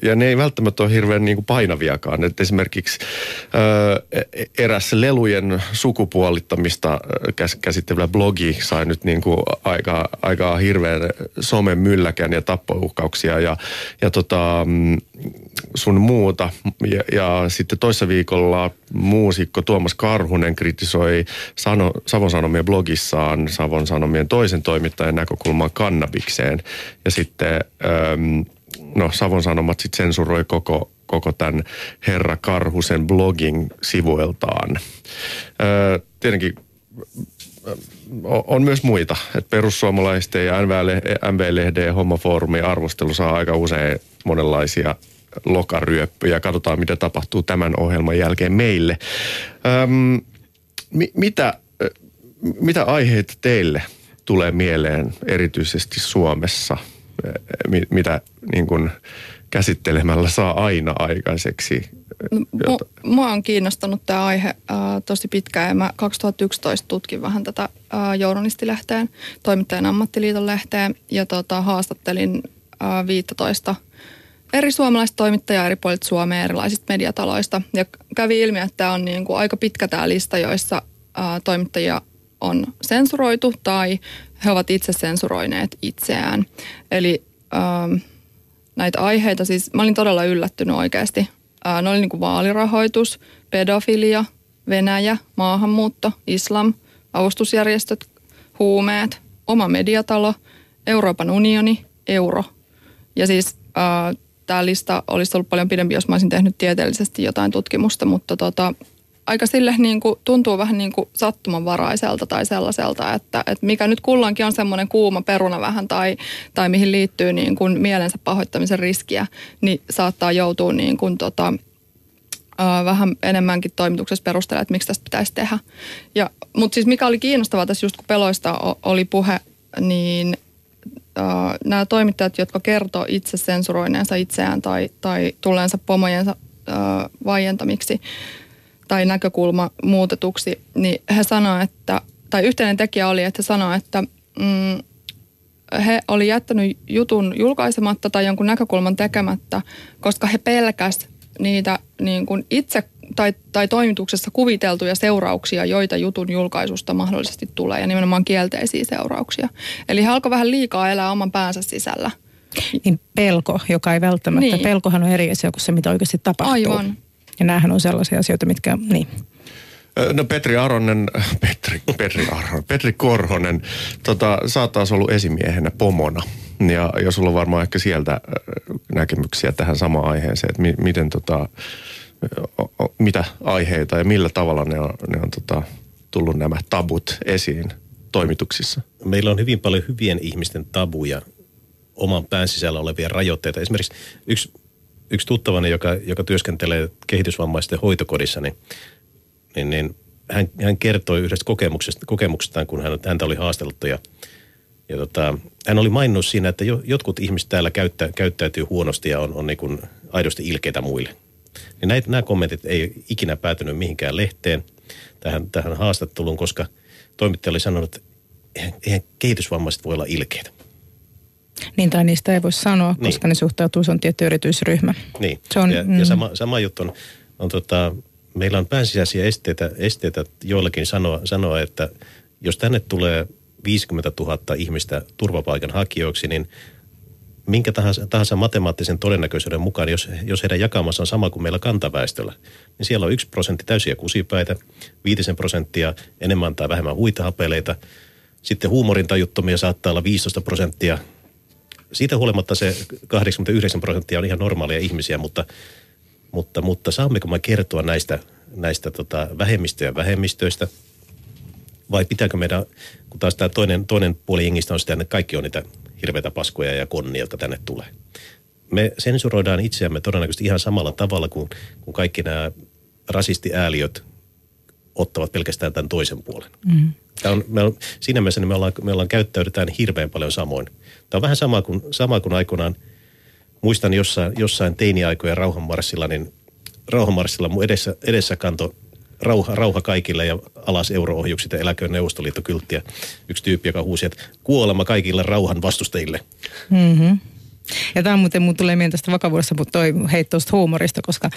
Ja ne ei välttämättä ole hirveän niin kuin painaviakaan. Et esimerkiksi ö, eräs lelujen sukupuolittamista käs, käsittelevä blogi sai nyt niin kuin aika, aika hirveän somen mylläkän ja tappouhkauksia ja, ja tota, mm, sun muuta. Ja, ja sitten toissa viikolla muusikko Tuomas Karhunen kritisoi Sano, Savon Sanomien blogissaan Savon Sanomien toisen toimittajan näkökulman kannabikseen. Ja sitten ähm, no, Savon Sanomat sitten sensuroi koko, koko tämän Herra Karhusen blogin sivuiltaan. Öö, tietenkin on myös muita. että perussuomalaisten ja MV-lehden ja arvostelu saa aika usein monenlaisia lokaryöppyjä. Katsotaan, mitä tapahtuu tämän ohjelman jälkeen meille. Öm, mi- mitä, mitä aiheita teille tulee mieleen erityisesti Suomessa? Mi- mitä niin kun, käsittelemällä saa aina aikaiseksi? No, mua on kiinnostanut tämä aihe äh, tosi pitkään ja mä 2011 tutkin vähän tätä äh, journalistilehteen, toimittajan ammattiliiton lehteen ja tota, haastattelin äh, 15 eri suomalaiset toimittajia eri puolilta Suomea erilaisista mediataloista. Ja kävi ilmi, että tämä on niin kuin aika pitkä tämä lista, joissa ää, toimittajia on sensuroitu tai he ovat itse sensuroineet itseään. Eli ää, näitä aiheita, siis mä olin todella yllättynyt oikeasti. Ää, ne oli niin kuin vaalirahoitus, pedofilia, Venäjä, maahanmuutto, islam, avustusjärjestöt, huumeet, oma mediatalo, Euroopan unioni, euro. Ja siis äh, tämä lista olisi ollut paljon pidempi, jos mä olisin tehnyt tieteellisesti jotain tutkimusta, mutta tota, aika sille niin kuin, tuntuu vähän niin kuin sattumanvaraiselta tai sellaiselta, että, että mikä nyt kulloinkin on semmoinen kuuma peruna vähän tai, tai mihin liittyy niin kuin mielensä pahoittamisen riskiä, niin saattaa joutua niin kuin, tota, äh, vähän enemmänkin toimituksessa perustella, että miksi tästä pitäisi tehdä. Ja, mutta siis mikä oli kiinnostavaa tässä just kun peloista oli puhe, niin nämä toimittajat, jotka kertoo itse sensuroineensa itseään tai, tai tulleensa pomojensa äh, vaientamiksi tai näkökulma muutetuksi, niin he sanoivat, että, tai yhteinen tekijä oli, että he sanoivat, että mm, he oli jättänyt jutun julkaisematta tai jonkun näkökulman tekemättä, koska he pelkäs niitä niin kuin itse tai, tai toimituksessa kuviteltuja seurauksia, joita jutun julkaisusta mahdollisesti tulee ja nimenomaan kielteisiä seurauksia. Eli he alkoi vähän liikaa elää oman päänsä sisällä. Niin pelko, joka ei välttämättä, niin. pelkohan on eri asia kuin se, mitä oikeasti tapahtuu. Aivan. Ja näähän on sellaisia asioita, mitkä, niin. No Petri Aronen, Petri, Petri Aronen, Petri Korhonen, tota, sä oot taas ollut esimiehenä pomona. Ja jos sulla on varmaan ehkä sieltä näkemyksiä tähän samaan aiheeseen, että mi, miten tota, mitä aiheita ja millä tavalla ne on, ne on tota, tullut nämä tabut esiin toimituksissa? Meillä on hyvin paljon hyvien ihmisten tabuja, oman pään sisällä olevia rajoitteita. Esimerkiksi yksi, yksi tuttavani, joka, joka työskentelee kehitysvammaisten hoitokodissa, niin, niin, niin hän, hän kertoi yhdestä kokemuksesta, kokemuksestaan, kun hän, häntä oli haasteltu ja ja tota, hän oli maininnut siinä, että jo, jotkut ihmiset täällä käyttä, käyttäytyy huonosti ja on, on niin kuin aidosti ilkeitä muille. Niin näitä, nämä kommentit ei ikinä päätynyt mihinkään lehteen tähän, tähän haastatteluun, koska toimittaja oli sanonut, että eihän, eihän kehitysvammaiset voi olla ilkeitä. Niin tai niistä ei voi sanoa, niin. koska ne suhtautuu, se on tietty yritysryhmä. Niin, Se on, ja, mm. ja sama, sama juttu on, on tota, meillä on pääsisäisiä esteitä, esteitä joillakin sanoa, sanoa, että jos tänne tulee 50 000 ihmistä turvapaikan hakijoiksi, niin minkä tahansa, tahansa matemaattisen todennäköisyyden mukaan, jos, jos heidän jakamassa on sama kuin meillä kantaväestöllä, niin siellä on yksi prosentti täysiä kusipäitä, viitisen prosenttia enemmän tai vähemmän huitahapeleita, sitten huumorintajuttomia saattaa olla 15 prosenttia. Siitä huolimatta se 89 prosenttia on ihan normaalia ihmisiä, mutta, mutta, mutta saammeko me kertoa näistä, näistä tota vähemmistöjen vähemmistöistä – vai pitääkö meidän, kun taas tämä toinen, toinen puoli jengistä on sitä, että kaikki on niitä hirveitä paskoja ja konnia, jotka tänne tulee. Me sensuroidaan itseämme todennäköisesti ihan samalla tavalla kuin, kuin kaikki nämä rasistiääliöt ottavat pelkästään tämän toisen puolen. Mm. Tämä on, me on, siinä mielessä niin me ollaan, me ollaan käyttäydytään hirveän paljon samoin. Tämä on vähän sama kuin, sama kuin aikoinaan, muistan jossain, jossain teiniaikojen rauhanmarssilla, niin rauhanmarssilla mun edessä, edessä kanto rauha, rauha kaikille ja alas euroohjukset ja eläköön Neuvostoliittokylttiä. Yksi tyyppi, joka huusi, että kuolema kaikille rauhan vastustajille. Mm-hmm. Ja tämä muuten, mun tulee mieleen tästä vakavuudesta, mutta toi heitto huumorista, koska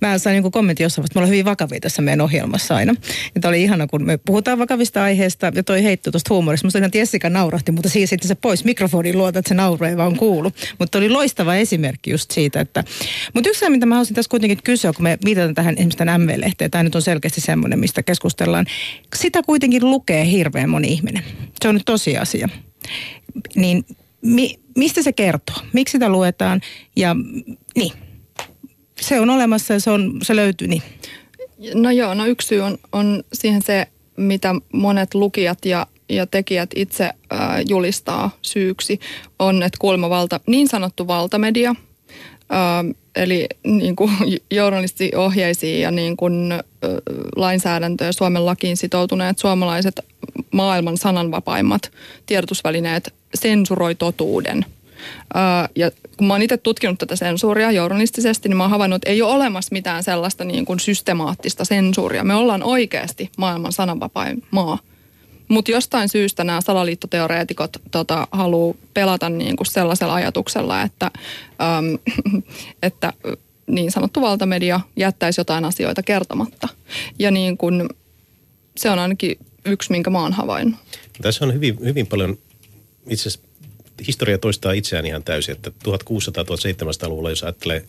mä sain joku kommentti jossain vaiheessa, me ollaan hyvin vakavia tässä meidän ohjelmassa aina. Ja tämä oli ihana, kun me puhutaan vakavista aiheista ja toi heitto tuosta huumorista. Musta ihan Jessica naurahti, mutta siinä sitten se pois mikrofonin luota, että se nauru ei vaan kuulu. Mutta oli loistava esimerkki just siitä, että... Mutta yksi mitä mä haluaisin tässä kuitenkin kysyä, kun me viitataan tähän esimerkiksi tämän MV-lehteen, tämä nyt on selkeästi semmoinen, mistä keskustellaan. Sitä kuitenkin lukee hirveän moni ihminen. Se on nyt tosiasia. Niin mi, mistä se kertoo? Miksi sitä luetaan? Ja niin, se on olemassa ja se, on, se löytyy niin. No joo, no yksi syy on, on siihen se, mitä monet lukijat ja, ja tekijät itse äh, julistaa syyksi, on, että kuulemma valta, niin sanottu valtamedia, äh, eli niin kuin journalistiohjeisiin ja niin kuin, äh, lainsäädäntöön Suomen lakiin sitoutuneet suomalaiset maailman sananvapaimmat tiedotusvälineet sensuroi totuuden. Ja kun mä oon itse tutkinut tätä sensuuria journalistisesti, niin mä oon havainnut, että ei ole olemassa mitään sellaista niin kuin systemaattista sensuuria. Me ollaan oikeasti maailman sananvapain maa. Mutta jostain syystä nämä salaliittoteoreetikot tota, haluaa pelata niin kuin sellaisella ajatuksella, että, äm, että niin sanottu valtamedia jättäisi jotain asioita kertomatta. Ja niin kuin, se on ainakin yksi, minkä mä oon havainnut. Tässä on hyvin, hyvin paljon itse asiassa historia toistaa itseään ihan täysin, että 1600-1700-luvulla, jos ajattelee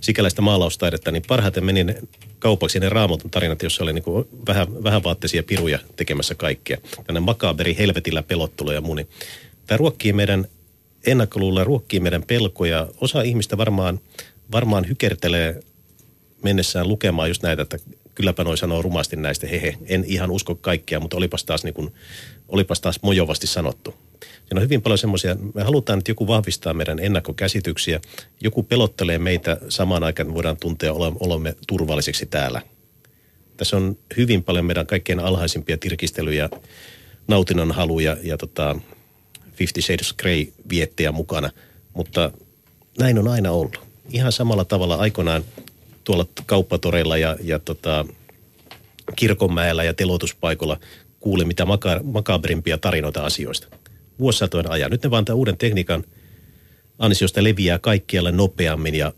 sikäläistä maalaustaidetta, niin parhaiten meni ne kaupaksi ne raamatun tarinat, jossa oli niin vähän, vähän vaatteisia piruja tekemässä kaikkea. Tänne makaberi helvetillä pelottelu ja muni. Tämä ruokkii meidän ennakkoluulla, ruokkii meidän pelkoja. Osa ihmistä varmaan, varmaan hykertelee mennessään lukemaan just näitä, että kylläpä noi sanoo rumasti näistä, hehe, en ihan usko kaikkia, mutta olipas taas, niin kuin, olipas taas mojovasti sanottu. Siinä on hyvin paljon semmoisia, me halutaan, että joku vahvistaa meidän ennakkokäsityksiä, joku pelottelee meitä samaan aikaan, voidaan tuntea olomme turvalliseksi täällä. Tässä on hyvin paljon meidän kaikkein alhaisimpia tirkistelyjä, nautinnon haluja ja tota, Fifty Shades of Grey viettejä mukana, mutta näin on aina ollut. Ihan samalla tavalla aikoinaan tuolla kauppatoreilla ja, ja tota, kirkonmäellä ja telotuspaikoilla kuuli mitä maka- makaberimpia tarinoita asioista. Vuosisatojen ajan. Nyt ne vaan tämän uuden tekniikan ansiosta leviää kaikkialle nopeammin ja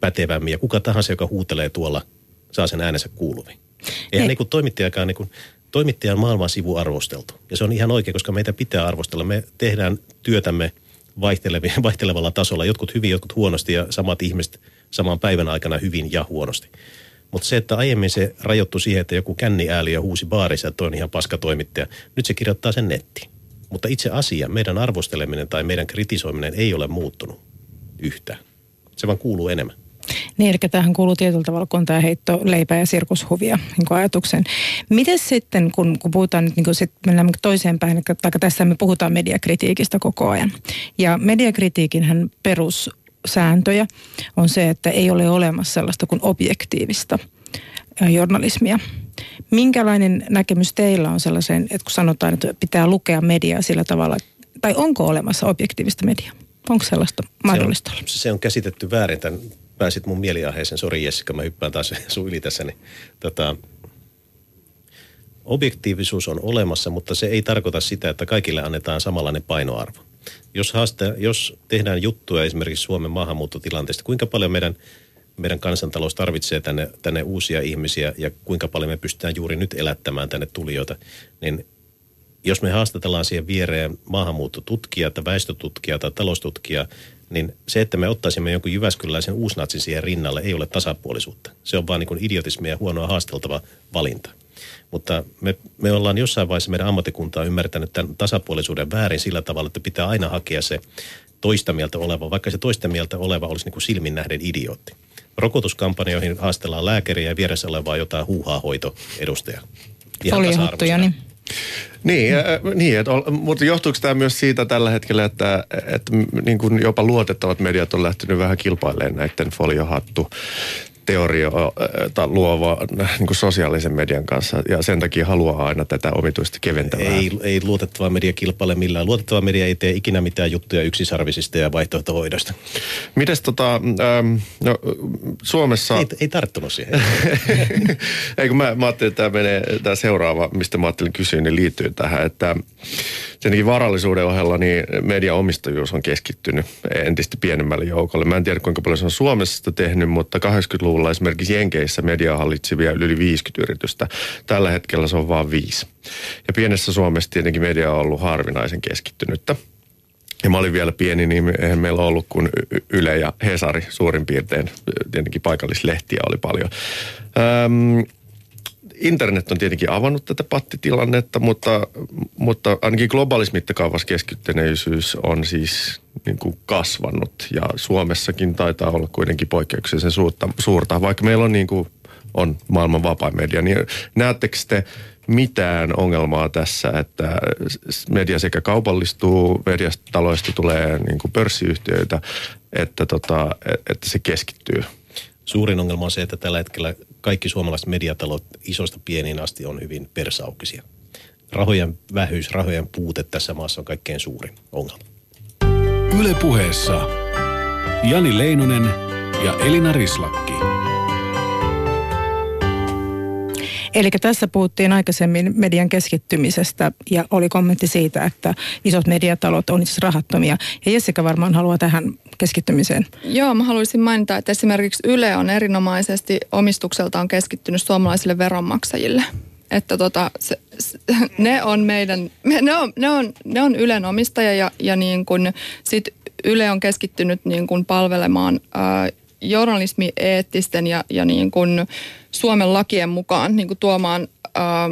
pätevämmin. Ja kuka tahansa, joka huutelee tuolla, saa sen äänensä kuuluviin. Eihän niin kuin toimittajakaan, niin kuin, toimittajan maailman sivu arvosteltu. Ja se on ihan oikein, koska meitä pitää arvostella. Me tehdään työtämme vaihtelevalla tasolla. Jotkut hyvin, jotkut huonosti ja samat ihmiset – saman päivän aikana hyvin ja huonosti. Mutta se, että aiemmin se rajoittui siihen, että joku känniääli ja huusi baarissa, että on ihan paskatoimittaja. Nyt se kirjoittaa sen netti. Mutta itse asia, meidän arvosteleminen tai meidän kritisoiminen ei ole muuttunut yhtään. Se vaan kuuluu enemmän. Niin, eli tähän kuuluu tietyllä tavalla, kun tämä heitto leipä ja sirkushuvia niin ajatuksen. Miten sitten, kun, kun puhutaan nyt, niin kun sit mennään toiseen päin, vaikka tässä me puhutaan mediakritiikistä koko ajan. Ja mediakritiikin perus sääntöjä on se, että ei ole olemassa sellaista kuin objektiivista journalismia. Minkälainen näkemys teillä on sellaisen, että kun sanotaan, että pitää lukea mediaa sillä tavalla, tai onko olemassa objektiivista mediaa? Onko sellaista mahdollista? Se on, se on käsitetty väärin. Tämän pääsit mun mieliaiheeseen. Sori Jessica, mä hyppään taas sun yli tässä. Niin, tota, objektiivisuus on olemassa, mutta se ei tarkoita sitä, että kaikille annetaan samanlainen painoarvo. Jos, haaste, jos tehdään juttuja esimerkiksi Suomen maahanmuuttotilanteesta, kuinka paljon meidän, meidän kansantalous tarvitsee tänne, tänne uusia ihmisiä ja kuinka paljon me pystytään juuri nyt elättämään tänne tulijoita, niin jos me haastatellaan siihen viereen maahanmuuttotutkija tai väestötutkija tai taloustutkija, niin se, että me ottaisimme jonkun jyväskyläisen uusnatsin siihen rinnalle, ei ole tasapuolisuutta. Se on vaan niin idiotismia ja huonoa haasteltava valinta. Mutta me, me ollaan jossain vaiheessa meidän ammattikuntaa ymmärtänyt tämän tasapuolisuuden väärin sillä tavalla, että pitää aina hakea se toista mieltä oleva, vaikka se toista mieltä oleva olisi niin kuin silmin nähden idiootti. Rokotuskampanjoihin haastellaan lääkäriä ja vieressä olevaa jotain huuhaa hoitoedustajaa. Foliohattuja, niin. Niin, äh, niin että, mutta johtuuko tämä myös siitä tällä hetkellä, että, että niin kuin jopa luotettavat mediat on lähtenyt vähän kilpailemaan näiden foliohattu teorioita luova niin kuin sosiaalisen median kanssa ja sen takia haluaa aina tätä omituista keventämään. Ei, ei luotettava media kilpaile millään. Luotettava media ei tee ikinä mitään juttuja yksisarvisista ja vaihtoehtohoidosta. Mites tota, ähm, no, Suomessa... Ei, ei tarttunut siihen. ei kun mä, mä ajattelin, että tämä menee, tämä seuraava, mistä mä ajattelin kysyä, niin liittyy tähän, että senkin varallisuuden ohella niin mediaomistajuus on keskittynyt entistä pienemmälle joukolle. Mä en tiedä, kuinka paljon se on Suomessa sitä tehnyt, mutta 80-luvulla esimerkiksi Jenkeissä mediaa hallitsevia yli 50 yritystä. Tällä hetkellä se on vain viisi. Ja pienessä Suomessa tietenkin media on ollut harvinaisen keskittynyttä. Ja mä olin vielä pieni, niin eihän meillä ollut kuin Yle ja Hesari suurin piirtein. Tietenkin paikallislehtiä oli paljon. Öm, internet on tietenkin avannut tätä pattitilannetta, mutta, mutta ainakin globaalissa mittakaavassa keskittyneisyys on siis niin kuin kasvanut. Ja Suomessakin taitaa olla kuitenkin poikkeuksellisen suurta, suurta vaikka meillä on, niin kuin, on maailman vapaa media. Niin näettekö te mitään ongelmaa tässä, että media sekä kaupallistuu, mediastaloista tulee niin kuin pörssiyhtiöitä, että, tota, että se keskittyy? Suurin ongelma on se, että tällä hetkellä kaikki suomalaiset mediatalot isosta pieniin asti on hyvin persaukisia. Rahojen vähyys, rahojen puute tässä maassa on kaikkein suurin ongelma. Ylepuheessa Jani Leinonen ja Elina Rislakki. Eli tässä puhuttiin aikaisemmin median keskittymisestä ja oli kommentti siitä, että isot mediatalot on itse rahattomia. Ja Jessica varmaan haluaa tähän keskittymiseen. Joo, mä haluaisin mainita, että esimerkiksi Yle on erinomaisesti omistukseltaan keskittynyt suomalaisille veronmaksajille. Että tota, se, se, ne on meidän, ne on, ne on, ne on Ylen omistaja ja, ja niin kun sit Yle on keskittynyt niin kun palvelemaan ää, journalismi eettisten ja, ja niin kun Suomen lakien mukaan niin kun tuomaan ää,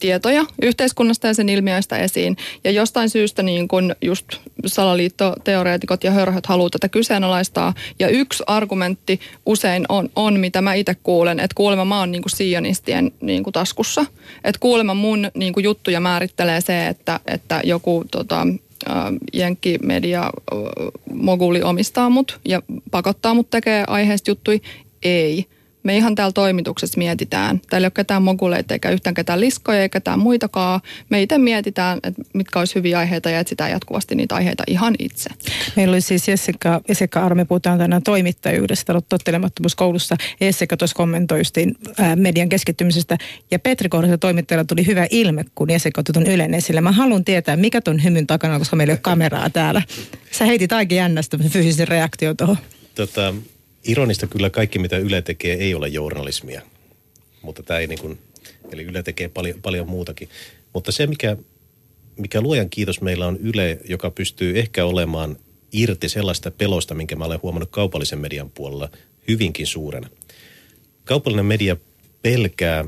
tietoja yhteiskunnasta ja sen ilmiöistä esiin. Ja jostain syystä niin kun just salaliittoteoreetikot ja hörhöt haluaa tätä kyseenalaistaa. Ja yksi argumentti usein on, on mitä mä itse kuulen, että kuulemma mä oon niin kuin sionistien niin kuin taskussa. Että kuulemma mun niin kuin juttuja määrittelee se, että, että joku tota, jenkkimedia moguli omistaa mut ja pakottaa mut tekee aiheesta juttui. Ei me ihan täällä toimituksessa mietitään. Täällä ei ole ketään moguleita eikä yhtään ketään liskoja eikä ketään muitakaan. Me itse mietitään, että mitkä olisi hyviä aiheita ja etsitään jatkuvasti niitä aiheita ihan itse. Meillä oli siis Jessica, Jessica Arme, puhutaan tänään toimittajuudesta, tottelemattomuuskoulussa. Jessica tuossa kommentoi median keskittymisestä. Ja Petri Korhosen toimittajalla tuli hyvä ilme, kun Jessica otti tuon Ylen esille. Mä haluan tietää, mikä ton hymyn takana, koska meillä ei ole kameraa täällä. Sä heitit aika jännästä fyysisen reaktio tuohon. Tota, ironista kyllä kaikki, mitä Yle tekee, ei ole journalismia. Mutta tämä ei niin kuin, eli Yle tekee paljon, paljon muutakin. Mutta se, mikä, mikä luojan kiitos meillä on Yle, joka pystyy ehkä olemaan irti sellaista pelosta, minkä mä olen huomannut kaupallisen median puolella hyvinkin suurena. Kaupallinen media pelkää,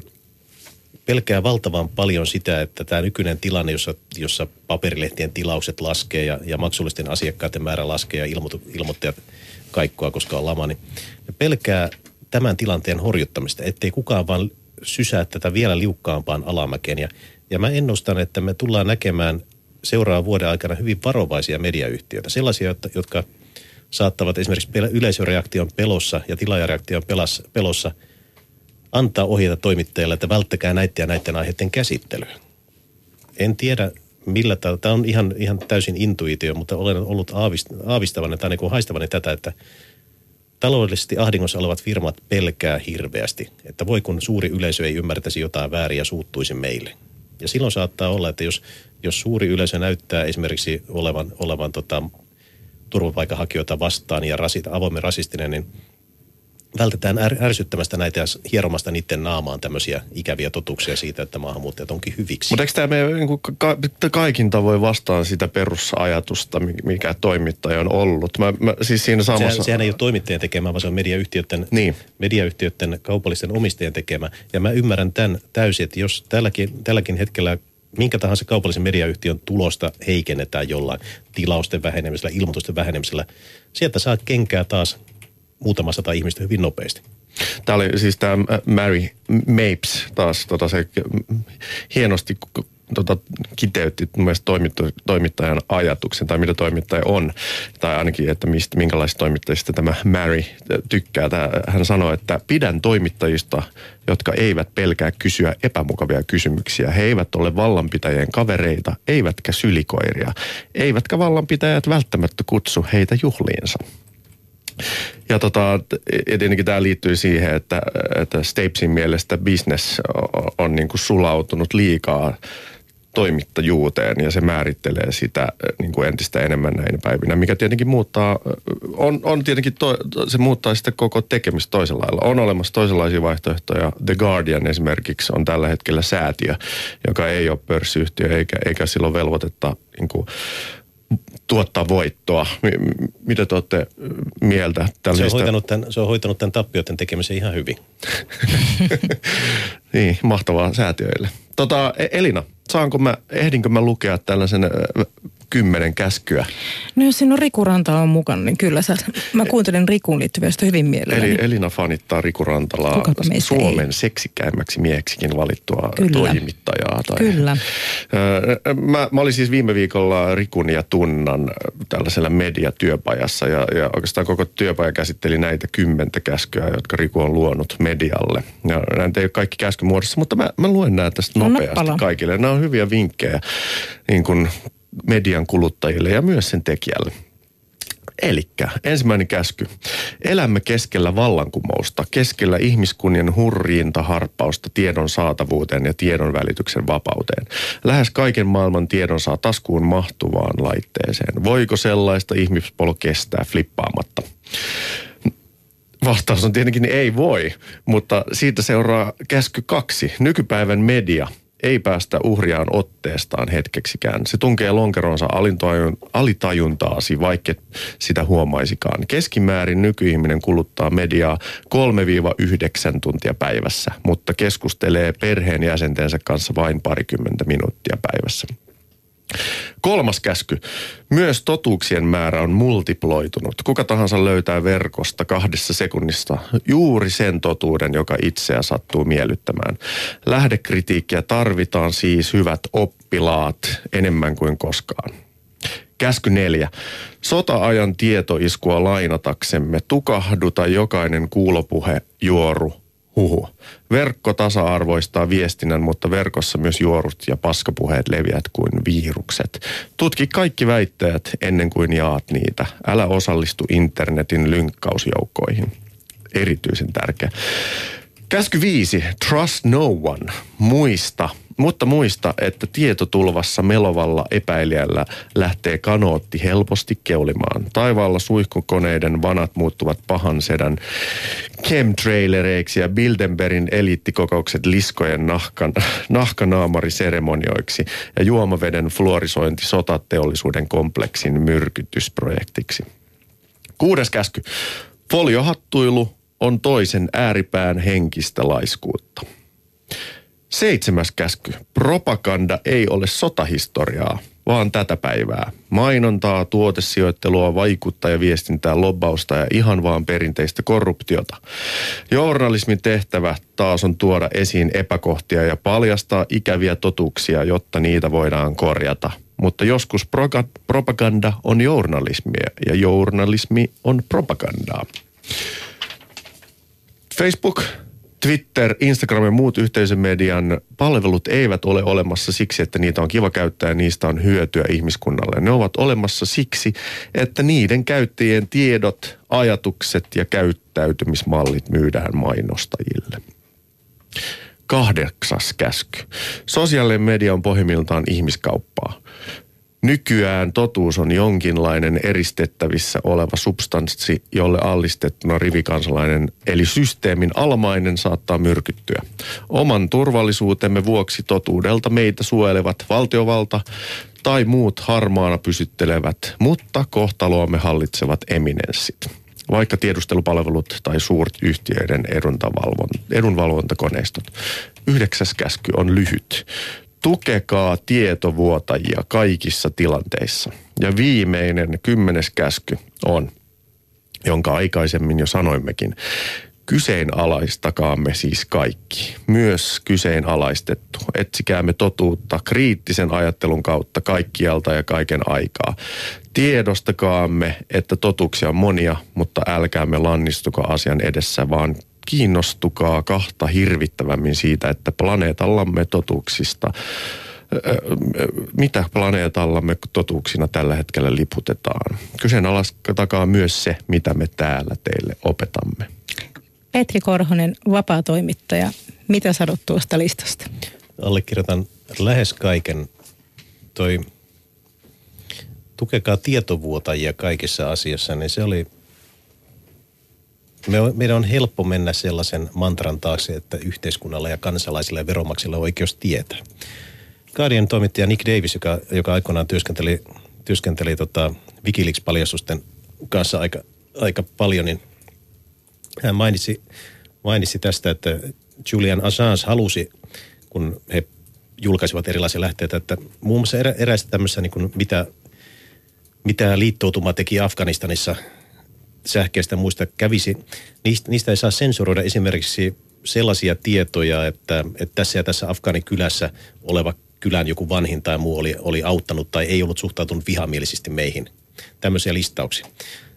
pelkää valtavan paljon sitä, että tämä nykyinen tilanne, jossa, jossa paperilehtien tilaukset laskee ja, ja maksullisten asiakkaiden määrä laskee ja ilmoittajat – kaikkoa, koska on lama, niin pelkää tämän tilanteen horjuttamista, ettei kukaan vaan sysää tätä vielä liukkaampaan alamäkeen. Ja, ja mä ennustan, että me tullaan näkemään seuraavan vuoden aikana hyvin varovaisia mediayhtiöitä. Sellaisia, jotka saattavat esimerkiksi yleisöreaktion pelossa ja tilaajareaktion pelossa antaa ohjeita toimittajille, että välttäkää näiden ja näiden aiheiden käsittelyä. En tiedä, millä tämä, tämä on ihan, ihan täysin intuitio, mutta olen ollut aavist, tai niin haistavani tätä, että taloudellisesti ahdingossa olevat firmat pelkää hirveästi, että voi kun suuri yleisö ei ymmärtäisi jotain väärin ja suuttuisi meille. Ja silloin saattaa olla, että jos, jos suuri yleisö näyttää esimerkiksi olevan, olevan tota, turvapaikanhakijoita vastaan ja rasita, avoimen rasistinen, niin vältetään ärsyttämästä näitä ja hieromasta niiden naamaan tämmöisiä ikäviä totuuksia siitä, että maahanmuuttajat onkin hyviksi. Mutta eikö tämä mene niin ka- kaikin tavoin vastaan sitä perusajatusta, mikä toimittaja on ollut? Mä, mä, siis siinä samassa... sehän, sehän ei ole toimittajan tekemä, vaan se on mediayhtiöiden, niin. mediayhtiöiden kaupallisten omistajien tekemä. Ja mä ymmärrän tämän täysin, että jos tälläkin, tälläkin hetkellä minkä tahansa kaupallisen mediayhtiön tulosta heikennetään jollain tilausten vähenemisellä, ilmoitusten vähenemisellä, sieltä saat kenkää taas muutama sata ihmistä hyvin nopeasti. Tämä oli siis tämä Mary Mapes taas tota se hienosti tota, kiteytti mielestäni toimittajan ajatuksen, tai mitä toimittaja on, tai ainakin, että mistä, minkälaisista toimittajista tämä Mary tykkää. Tämä, hän sanoi, että pidän toimittajista, jotka eivät pelkää kysyä epämukavia kysymyksiä. He eivät ole vallanpitäjien kavereita, eivätkä sylikoiria, eivätkä vallanpitäjät välttämättä kutsu heitä juhliinsa. Ja tota, tietenkin tämä liittyy siihen, että, että Stapesin mielestä business on, niin kuin sulautunut liikaa toimittajuuteen ja se määrittelee sitä niin kuin entistä enemmän näinä päivinä, mikä tietenkin muuttaa, on, on tietenkin, to, se muuttaa sitä koko tekemistä toisella lailla. On olemassa toisenlaisia vaihtoehtoja. The Guardian esimerkiksi on tällä hetkellä säätiö, joka ei ole pörssiyhtiö eikä, eikä silloin velvoitetta niin kuin, tuottaa voittoa. Mitä te olette mieltä tällaisesta? Se on hoitanut tämän, se on hoitanut tämän tappioiden tekemisen ihan hyvin. niin, mahtavaa säätiöille. Tota, e- Elina, saanko mä, ehdinkö mä lukea tällaisen kymmenen käskyä. No jos siinä on Riku Ranta on mukana, niin kyllä sä, mä kuuntelen Rikuun liittyvästä hyvin mielelläni. Eli Elina fanittaa Riku Rantalaa Suomen ei? seksikäimmäksi mieheksikin valittua kyllä. toimittajaa. Tai, kyllä. Mä, mä olin siis viime viikolla Rikun ja Tunnan tällaisella mediatyöpajassa ja, ja oikeastaan koko työpaja käsitteli näitä kymmentä käskyä, jotka Riku on luonut medialle. Ja näitä ei ole kaikki käskymuodossa, mutta mä, mä luen nämä tästä no, nopeasti Nappala. kaikille. Nämä on hyviä vinkkejä niin kuin median kuluttajille ja myös sen tekijälle. Eli ensimmäinen käsky. Elämme keskellä vallankumousta, keskellä ihmiskunnan hurjiinta harppausta tiedon saatavuuteen ja tiedon välityksen vapauteen. Lähes kaiken maailman tiedon saa taskuun mahtuvaan laitteeseen. Voiko sellaista ihmispolo kestää flippaamatta? Vastaus on tietenkin ei voi, mutta siitä seuraa käsky kaksi. Nykypäivän media – ei päästä uhriaan otteestaan hetkeksikään. Se tunkee lonkeronsa alitajuntaasi, vaikka sitä huomaisikaan. Keskimäärin nykyihminen kuluttaa mediaa 3-9 tuntia päivässä, mutta keskustelee perheenjäsentensä kanssa vain parikymmentä minuuttia päivässä. Kolmas käsky. Myös totuuksien määrä on multiploitunut. Kuka tahansa löytää verkosta kahdessa sekunnissa juuri sen totuuden, joka itseä sattuu miellyttämään. Lähdekritiikkiä tarvitaan siis hyvät oppilaat enemmän kuin koskaan. Käsky neljä. Sota-ajan tietoiskua lainataksemme tukahduta jokainen kuulopuhe juoru Huhu. Verkko tasa-arvoistaa viestinnän, mutta verkossa myös juorut ja paskapuheet leviät kuin viirukset. Tutki kaikki väitteet ennen kuin jaat niitä. Älä osallistu internetin lynkkausjoukkoihin. Erityisen tärkeä. Käsky viisi. Trust no one. Muista – mutta muista, että tietotulvassa melovalla epäilijällä lähtee kanootti helposti keulimaan. Taivaalla suihkukoneiden vanat muuttuvat pahan sedän chemtrailereiksi ja Bildenbergin eliittikokoukset liskojen nahkan, nahkanaamariseremonioiksi ja juomaveden fluorisointi sotateollisuuden kompleksin myrkytysprojektiksi. Kuudes käsky. Foliohattuilu on toisen ääripään henkistä laiskuutta. Seitsemäs käsky. Propaganda ei ole sotahistoriaa, vaan tätä päivää. Mainontaa, tuotesijoittelua, vaikuttajaviestintää, lobbausta ja ihan vaan perinteistä korruptiota. Journalismin tehtävä taas on tuoda esiin epäkohtia ja paljastaa ikäviä totuuksia, jotta niitä voidaan korjata. Mutta joskus propaganda on journalismia ja journalismi on propagandaa. Facebook Twitter, Instagram ja muut yhteisömedian palvelut eivät ole olemassa siksi, että niitä on kiva käyttää ja niistä on hyötyä ihmiskunnalle. Ne ovat olemassa siksi, että niiden käyttäjien tiedot, ajatukset ja käyttäytymismallit myydään mainostajille. Kahdeksas käsky. Sosiaalinen media on pohjimmiltaan ihmiskauppaa. Nykyään totuus on jonkinlainen eristettävissä oleva substanssi, jolle allistettuna rivikansalainen eli systeemin almainen saattaa myrkyttyä. Oman turvallisuutemme vuoksi totuudelta meitä suojelevat valtiovalta tai muut harmaana pysyttelevät, mutta kohtaloamme hallitsevat eminenssit vaikka tiedustelupalvelut tai suuryhtiöiden edunvalvontakoneistot. Yhdeksäs käsky on lyhyt. Tukekaa tietovuotajia kaikissa tilanteissa. Ja viimeinen kymmenes käsky on, jonka aikaisemmin jo sanoimmekin, kyseenalaistakaamme siis kaikki, myös kyseenalaistettu. Etsikäämme totuutta kriittisen ajattelun kautta kaikkialta ja kaiken aikaa. Tiedostakaamme, että totuuksia on monia, mutta älkäämme lannistuko asian edessä, vaan kiinnostukaa kahta hirvittävämmin siitä, että planeetallamme totuuksista mitä planeetallamme totuuksina tällä hetkellä liputetaan. Kyseenalaistakaa myös se, mitä me täällä teille opetamme. Petri Korhonen, vapaa-toimittaja. Mitä sanot tuosta listasta? Allekirjoitan lähes kaiken. Toi tukekaa tietovuotajia kaikissa asiassa, niin se oli me on, meidän on helppo mennä sellaisen mantran taakse, että yhteiskunnalla ja kansalaisilla ja veromaksilla on oikeus tietää. Guardian toimittaja Nick Davis, joka, joka aikoinaan työskenteli, työskenteli tota Wikileaks-paljastusten kanssa aika, aika paljon, niin hän mainitsi, mainitsi tästä, että Julian Assange halusi, kun he julkaisivat erilaisia lähteitä, että muun muassa erä, eräistä tämmöisissä, niin mitä, mitä liittoutuma teki Afganistanissa sähkeistä muista kävisi, niistä, niistä ei saa sensuroida esimerkiksi sellaisia tietoja, että, että tässä ja tässä Afgaanikylässä oleva kylän joku vanhin tai muu oli, oli auttanut tai ei ollut suhtautunut vihamielisesti meihin. Tämmöisiä listauksia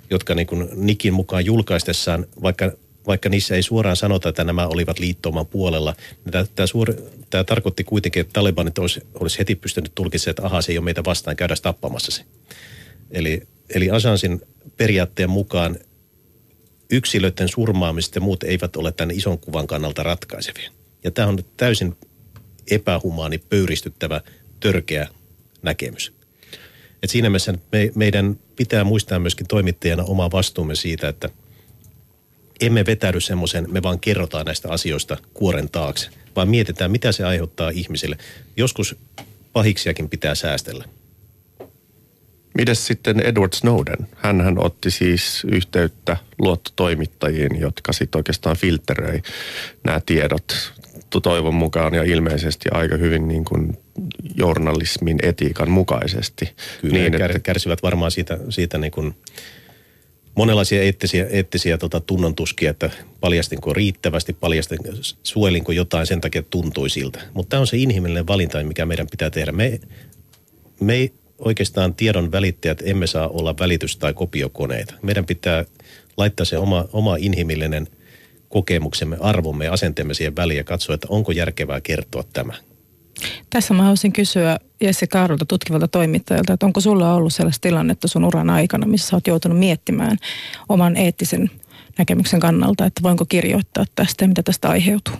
jotka niin kuin Nikin mukaan julkaistessaan, vaikka, vaikka niissä ei suoraan sanota, että nämä olivat liittouman puolella, niin tämä, tämä, suuri, tämä tarkoitti kuitenkin, että Talibanit olisi, olisi heti pystynyt tulkitsemaan, että aha, se ei ole meitä vastaan, käydä tappamassa se. Eli, eli Asansin periaatteen mukaan yksilöiden surmaamiset ja muut eivät ole tämän ison kuvan kannalta ratkaisevia. Ja tämä on täysin epähumaani, pöyristyttävä, törkeä näkemys. Et siinä mielessä me, meidän pitää muistaa myöskin toimittajana oma vastuumme siitä, että emme vetäydy semmoisen, me vaan kerrotaan näistä asioista kuoren taakse, vaan mietitään, mitä se aiheuttaa ihmisille. Joskus pahiksiakin pitää säästellä. Mides sitten Edward Snowden? hän otti siis yhteyttä luottotoimittajiin, jotka sitten oikeastaan filteröi nämä tiedot toivon mukaan ja ilmeisesti aika hyvin niin kuin journalismin etiikan mukaisesti. Kyllä, niin, että... kärsivät varmaan siitä, siitä niin kuin monenlaisia eettisiä, eettisiä tota, tunnontuskia, että paljastinko riittävästi, paljastinko, suojelinko jotain sen takia, että tuntui siltä. Mutta tämä on se inhimillinen valinta, mikä meidän pitää tehdä. Me, me oikeastaan tiedon välittäjät emme saa olla välitys- tai kopiokoneita. Meidän pitää laittaa se oma, oma inhimillinen kokemuksemme, arvomme ja asenteemme siihen väliin ja katsoa, että onko järkevää kertoa tämä. Tässä mä haluaisin kysyä Jesse Kaarolta tutkivalta toimittajalta, että onko sulla ollut sellaista tilannetta sun uran aikana, missä sä oot joutunut miettimään oman eettisen näkemyksen kannalta, että voinko kirjoittaa tästä ja mitä tästä aiheutuu?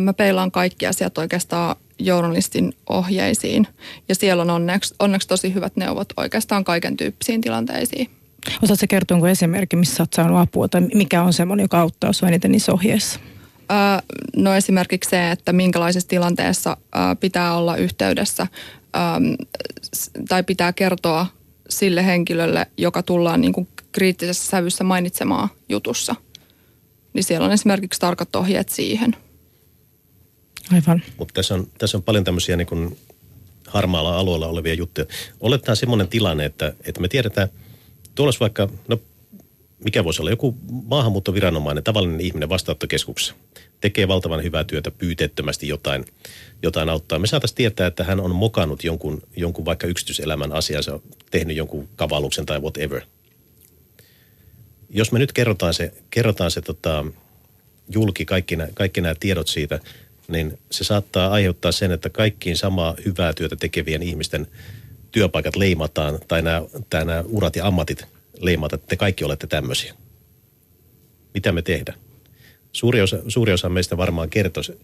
Mä peilaan kaikki asiat oikeastaan journalistin ohjeisiin ja siellä on onneksi, onneksi tosi hyvät neuvot oikeastaan kaiken tyyppisiin tilanteisiin. Osaatko kertoa onko esimerkki, missä olet saanut apua tai mikä on semmoinen, joka auttaa sinua eniten niissä ohjeissa? No esimerkiksi se, että minkälaisessa tilanteessa pitää olla yhteydessä tai pitää kertoa sille henkilölle, joka tullaan niin kuin kriittisessä sävyssä mainitsemaan jutussa. Niin siellä on esimerkiksi tarkat ohjeet siihen. Aivan. Mutta tässä on, tässä on paljon tämmöisiä niin harmaalla alueella olevia juttuja. Oletetaan semmoinen tilanne, että, että me tiedetään, tuolla vaikka, no mikä voisi olla joku maahanmuuttoviranomainen, tavallinen ihminen vastaanottokeskuksessa, tekee valtavan hyvää työtä pyyteettömästi jotain, jotain auttaa. Me saataisiin tietää, että hän on mokannut jonkun, jonkun vaikka yksityiselämän asiansa, tehnyt jonkun kavalluksen tai whatever. Jos me nyt kerrotaan se, kerrotaan se tota, julki kaikki nämä, kaikki nämä tiedot siitä, niin se saattaa aiheuttaa sen, että kaikkiin samaa hyvää työtä tekevien ihmisten työpaikat leimataan tai nämä, tai nämä urat ja ammatit leimataan, että te kaikki olette tämmöisiä. Mitä me tehdään? Suuri osa, suuri osa meistä varmaan kertoisi,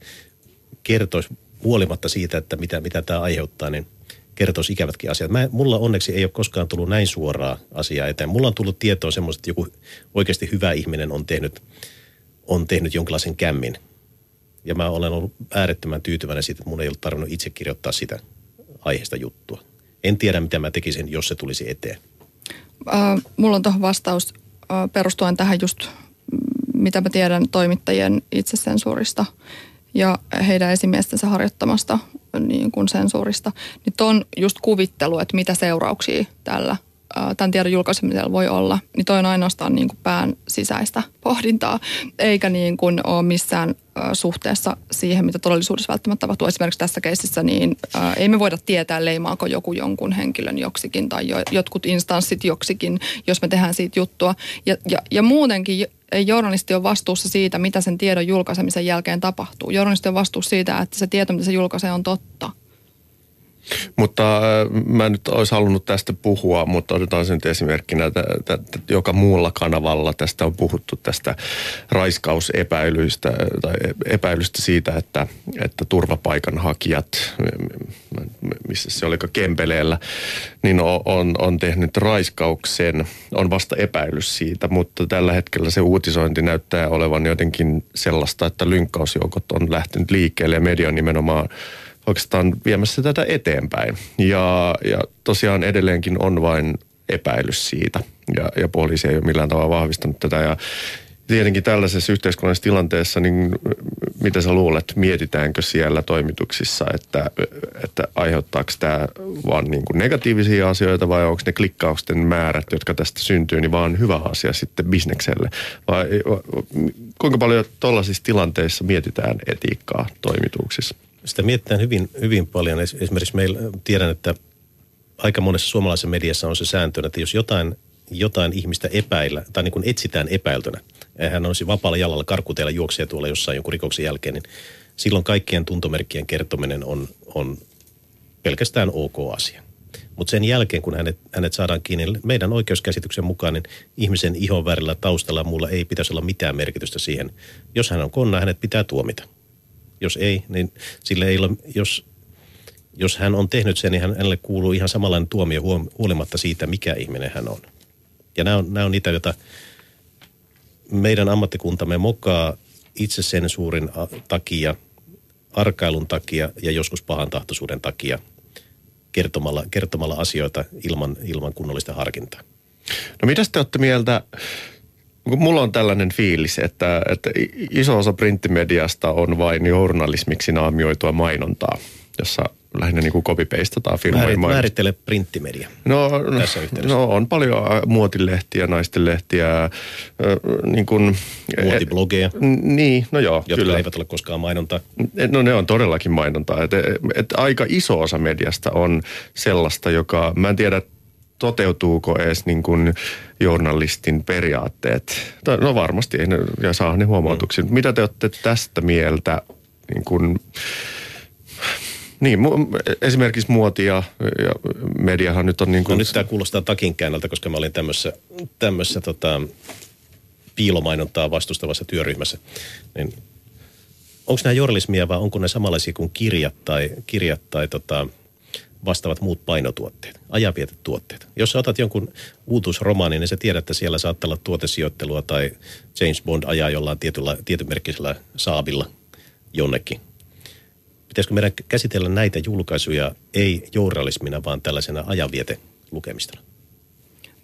kertoisi huolimatta siitä, että mitä, mitä tämä aiheuttaa, niin kertoisi ikävätkin asiat. Mä, mulla onneksi ei ole koskaan tullut näin suoraa asiaa eteen. Mulla on tullut tietoa semmoista, että joku oikeasti hyvä ihminen on tehnyt, on tehnyt jonkinlaisen kämmin. Ja mä olen ollut äärettömän tyytyväinen siitä, että mun ei ollut tarvinnut itse kirjoittaa sitä aiheesta juttua. En tiedä, mitä mä tekisin, jos se tulisi eteen. Äh, mulla on tuohon vastaus äh, perustuen tähän just, mitä mä tiedän toimittajien itsesensuurista ja heidän esimiestensä harjoittamasta niin kuin sensuurista. Niin on just kuvittelu, että mitä seurauksia tällä tämän tiedon julkaisemisella voi olla, niin toi on ainoastaan niin kuin pään sisäistä pohdintaa, eikä niin kuin ole missään suhteessa siihen, mitä todellisuudessa välttämättä tapahtuu. Esimerkiksi tässä keississä, niin ei me voida tietää, leimaako joku jonkun henkilön joksikin tai jo, jotkut instanssit joksikin, jos me tehdään siitä juttua. Ja, ja, ja muutenkin journalisti ole vastuussa siitä, mitä sen tiedon julkaisemisen jälkeen tapahtuu. Journalisti on vastuussa siitä, että se tieto, mitä se julkaisee, on totta. Mutta äh, mä nyt olisi halunnut tästä puhua, mutta otetaan sen nyt esimerkkinä, että, että joka muulla kanavalla tästä on puhuttu tästä raiskausepäilyistä tai epäilystä siitä, että, että turvapaikanhakijat, missä se oli Kempeleellä, niin on, on, on tehnyt raiskauksen, on vasta epäilys siitä, mutta tällä hetkellä se uutisointi näyttää olevan jotenkin sellaista, että lynkkausjoukot on lähtenyt liikkeelle ja media nimenomaan oikeastaan viemässä tätä eteenpäin. Ja, ja tosiaan edelleenkin on vain epäilys siitä ja, ja poliisi ei ole millään tavalla vahvistanut tätä. Ja tietenkin tällaisessa yhteiskunnallisessa tilanteessa, niin mitä sä luulet, mietitäänkö siellä toimituksissa, että, että aiheuttaako tämä vaan niin kuin negatiivisia asioita vai onko ne klikkausten määrät, jotka tästä syntyy, niin vaan hyvä asia sitten bisnekselle? Vai kuinka paljon tuollaisissa tilanteissa mietitään etiikkaa toimituksissa? Sitä mietitään hyvin, hyvin paljon. Esimerkiksi meillä tiedän, että aika monessa suomalaisessa mediassa on se sääntö, että jos jotain, jotain ihmistä epäillä, tai niin kuin etsitään epäiltönä, hän olisi vapaalla jalalla karkuteella juoksee tuolla jossain jonkun rikoksen jälkeen, niin silloin kaikkien tuntomerkkien kertominen on, on pelkästään ok asia. Mutta sen jälkeen, kun hänet, hänet saadaan kiinni, meidän oikeuskäsityksen mukaan, niin ihmisen ihon värillä taustalla muulla ei pitäisi olla mitään merkitystä siihen. Jos hän on konna, hänet pitää tuomita. Jos ei, niin sille ei ole, jos, jos hän on tehnyt sen, niin hänelle kuuluu ihan samanlainen tuomio huolimatta siitä, mikä ihminen hän on. Ja nämä on, nämä on niitä, joita meidän ammattikuntamme mokaa itsesensuurin takia, arkailun takia ja joskus pahan tahtoisuuden takia kertomalla, kertomalla asioita ilman, ilman kunnollista harkintaa. No mitä te olette mieltä Mulla on tällainen fiilis, että, että iso osa printtimediasta on vain journalismiksi naamioitua mainontaa, jossa lähinnä niin kuin copy-pastataan firmojen Määrit, Määrittele printtimedia no, tässä yhteydessä. No on paljon muotilehtiä, naistenlehtiä, niin kuin... E- Muotiblogeja. Niin, no joo, Jotka kyllä. eivät ole koskaan mainontaa. No ne on todellakin mainontaa. Et, et aika iso osa mediasta on sellaista, joka, mä en tiedä, toteutuuko edes niin kuin journalistin periaatteet? No varmasti, ja saa ne huomautuksia. Mm. Mitä te olette tästä mieltä? Niin kuin, niin, esimerkiksi muoti ja, ja mediahan nyt on niin kuin... No nyt tämä kuulostaa takin käännöltä, koska mä olin tämmöisessä, tämmöisessä tota, piilomainontaa vastustavassa työryhmässä. Niin, onko nämä journalismia vai onko ne samanlaisia kuin kirjat tai, kirjat tai tota, vastaavat muut painotuotteet, ajanvietetuotteet. Jos sä otat jonkun uutuusromaanin, niin sä tiedät, että siellä saattaa olla tuotesijoittelua tai James Bond ajaa jollain tietyllä, tietymerkkisellä saabilla jonnekin. Pitäisikö meidän käsitellä näitä julkaisuja ei journalismina, vaan tällaisena ajanvietelukemistona?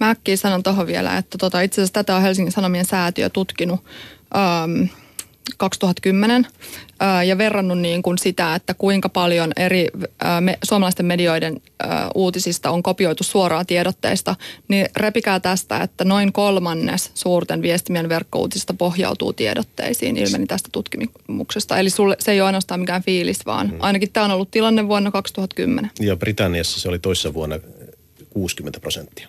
Mä äkkiä sanon tuohon vielä, että tota, itse asiassa tätä on Helsingin Sanomien säätiö tutkinut. Um, 2010 ja verrannut niin kuin sitä, että kuinka paljon eri me, suomalaisten medioiden uutisista on kopioitu suoraa tiedotteista, niin repikää tästä, että noin kolmannes suurten viestimien verkkouutisista pohjautuu tiedotteisiin, ilmeni tästä tutkimuksesta. Eli sulle, se ei ole ainoastaan mikään fiilis, vaan mm. ainakin tämä on ollut tilanne vuonna 2010. Ja Britanniassa se oli toissa vuonna 60 prosenttia.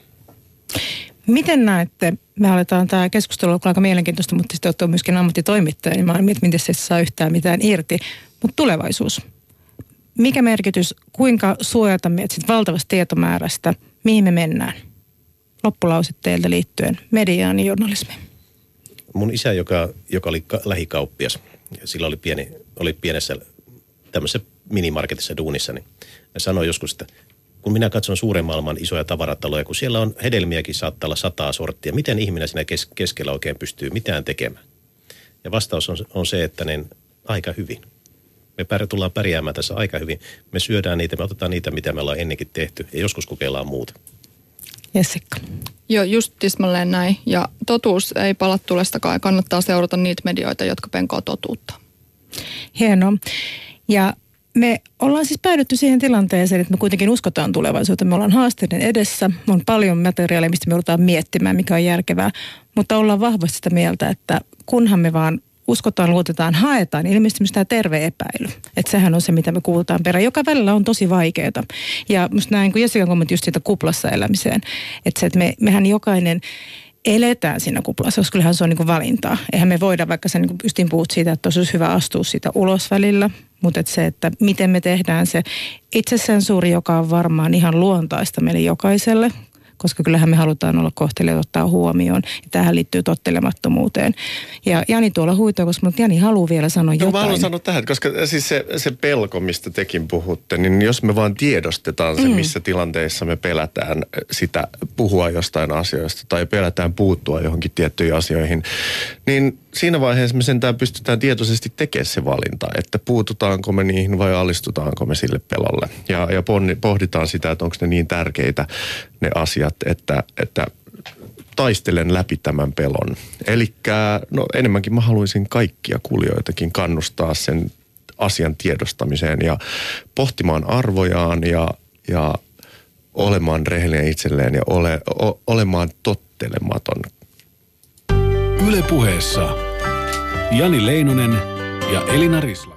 Miten näette, me aletaan tämä keskustelu on aika mielenkiintoista, mutta sitten olette myöskin ammattitoimittaja, niin mä en miten se saa yhtään mitään irti. Mutta tulevaisuus. Mikä merkitys, kuinka suojata meidät valtavasta tietomäärästä, mihin me mennään? Loppulause teiltä liittyen mediaan ja journalismiin. Mun isä, joka, joka oli ka- lähikauppias, sillä oli, pieni, oli pienessä tämmöisessä minimarketissa duunissa, niin sanoi joskus, että kun minä katson suuren maailman isoja tavarataloja, kun siellä on hedelmiäkin saattaa olla sataa sorttia, miten ihminen siinä kes- keskellä oikein pystyy mitään tekemään? Ja vastaus on, on se, että niin aika hyvin. Me pär, tullaan pärjäämään tässä aika hyvin. Me syödään niitä, me otetaan niitä, mitä me ollaan ennenkin tehty, ja joskus kokeillaan muuta. Jessica. Joo, just tismalleen näin. Ja totuus ei pala tulestakaan ja kannattaa seurata niitä medioita, jotka penkoo totuutta. Hienoa. Ja me ollaan siis päädytty siihen tilanteeseen, että me kuitenkin uskotaan tulevaisuuteen. Me ollaan haasteiden edessä, on paljon materiaalia, mistä me joudutaan miettimään, mikä on järkevää. Mutta ollaan vahvasti sitä mieltä, että kunhan me vaan uskotaan, luotetaan, haetaan, ilmeisesti tämä terve epäily. Että sehän on se, mitä me kuultaan perään, joka välillä on tosi vaikeaa. Ja musta näin, kun Jessica kommentti just siitä kuplassa elämiseen, että se, että me, mehän jokainen eletään siinä kuplassa, koska kyllähän se on niin valintaa. Eihän me voida, vaikka sä niin justiin puhut siitä, että olisi hyvä astua siitä ulos välillä, mutta että se, että miten me tehdään se itsesensuuri, joka on varmaan ihan luontaista meille jokaiselle, koska kyllähän me halutaan olla kohtelijoita ottaa huomioon. Ja tähän liittyy tottelemattomuuteen. Ja Jani tuolla huitoo, koska mutta Jani haluaa vielä sanoa no, jotain. Mä haluan sanoa tähän, koska siis se, se pelko, mistä tekin puhutte, niin jos me vaan tiedostetaan se, mm. missä tilanteissa me pelätään sitä puhua jostain asioista tai pelätään puuttua johonkin tiettyihin asioihin, niin siinä vaiheessa me sentään pystytään tietoisesti tekemään se valinta, että puututaanko me niihin vai alistutaanko me sille pelolle. Ja, ja pohditaan sitä, että onko ne niin tärkeitä ne asiat, että, että taistelen läpi tämän pelon. Eli no enemmänkin mä haluaisin kaikkia kuulijoitakin kannustaa sen asian tiedostamiseen ja pohtimaan arvojaan ja, ja olemaan rehellinen itselleen ja ole, o, olemaan tottelematon. Ylepuheessa Jani Leinonen ja Elina Risla.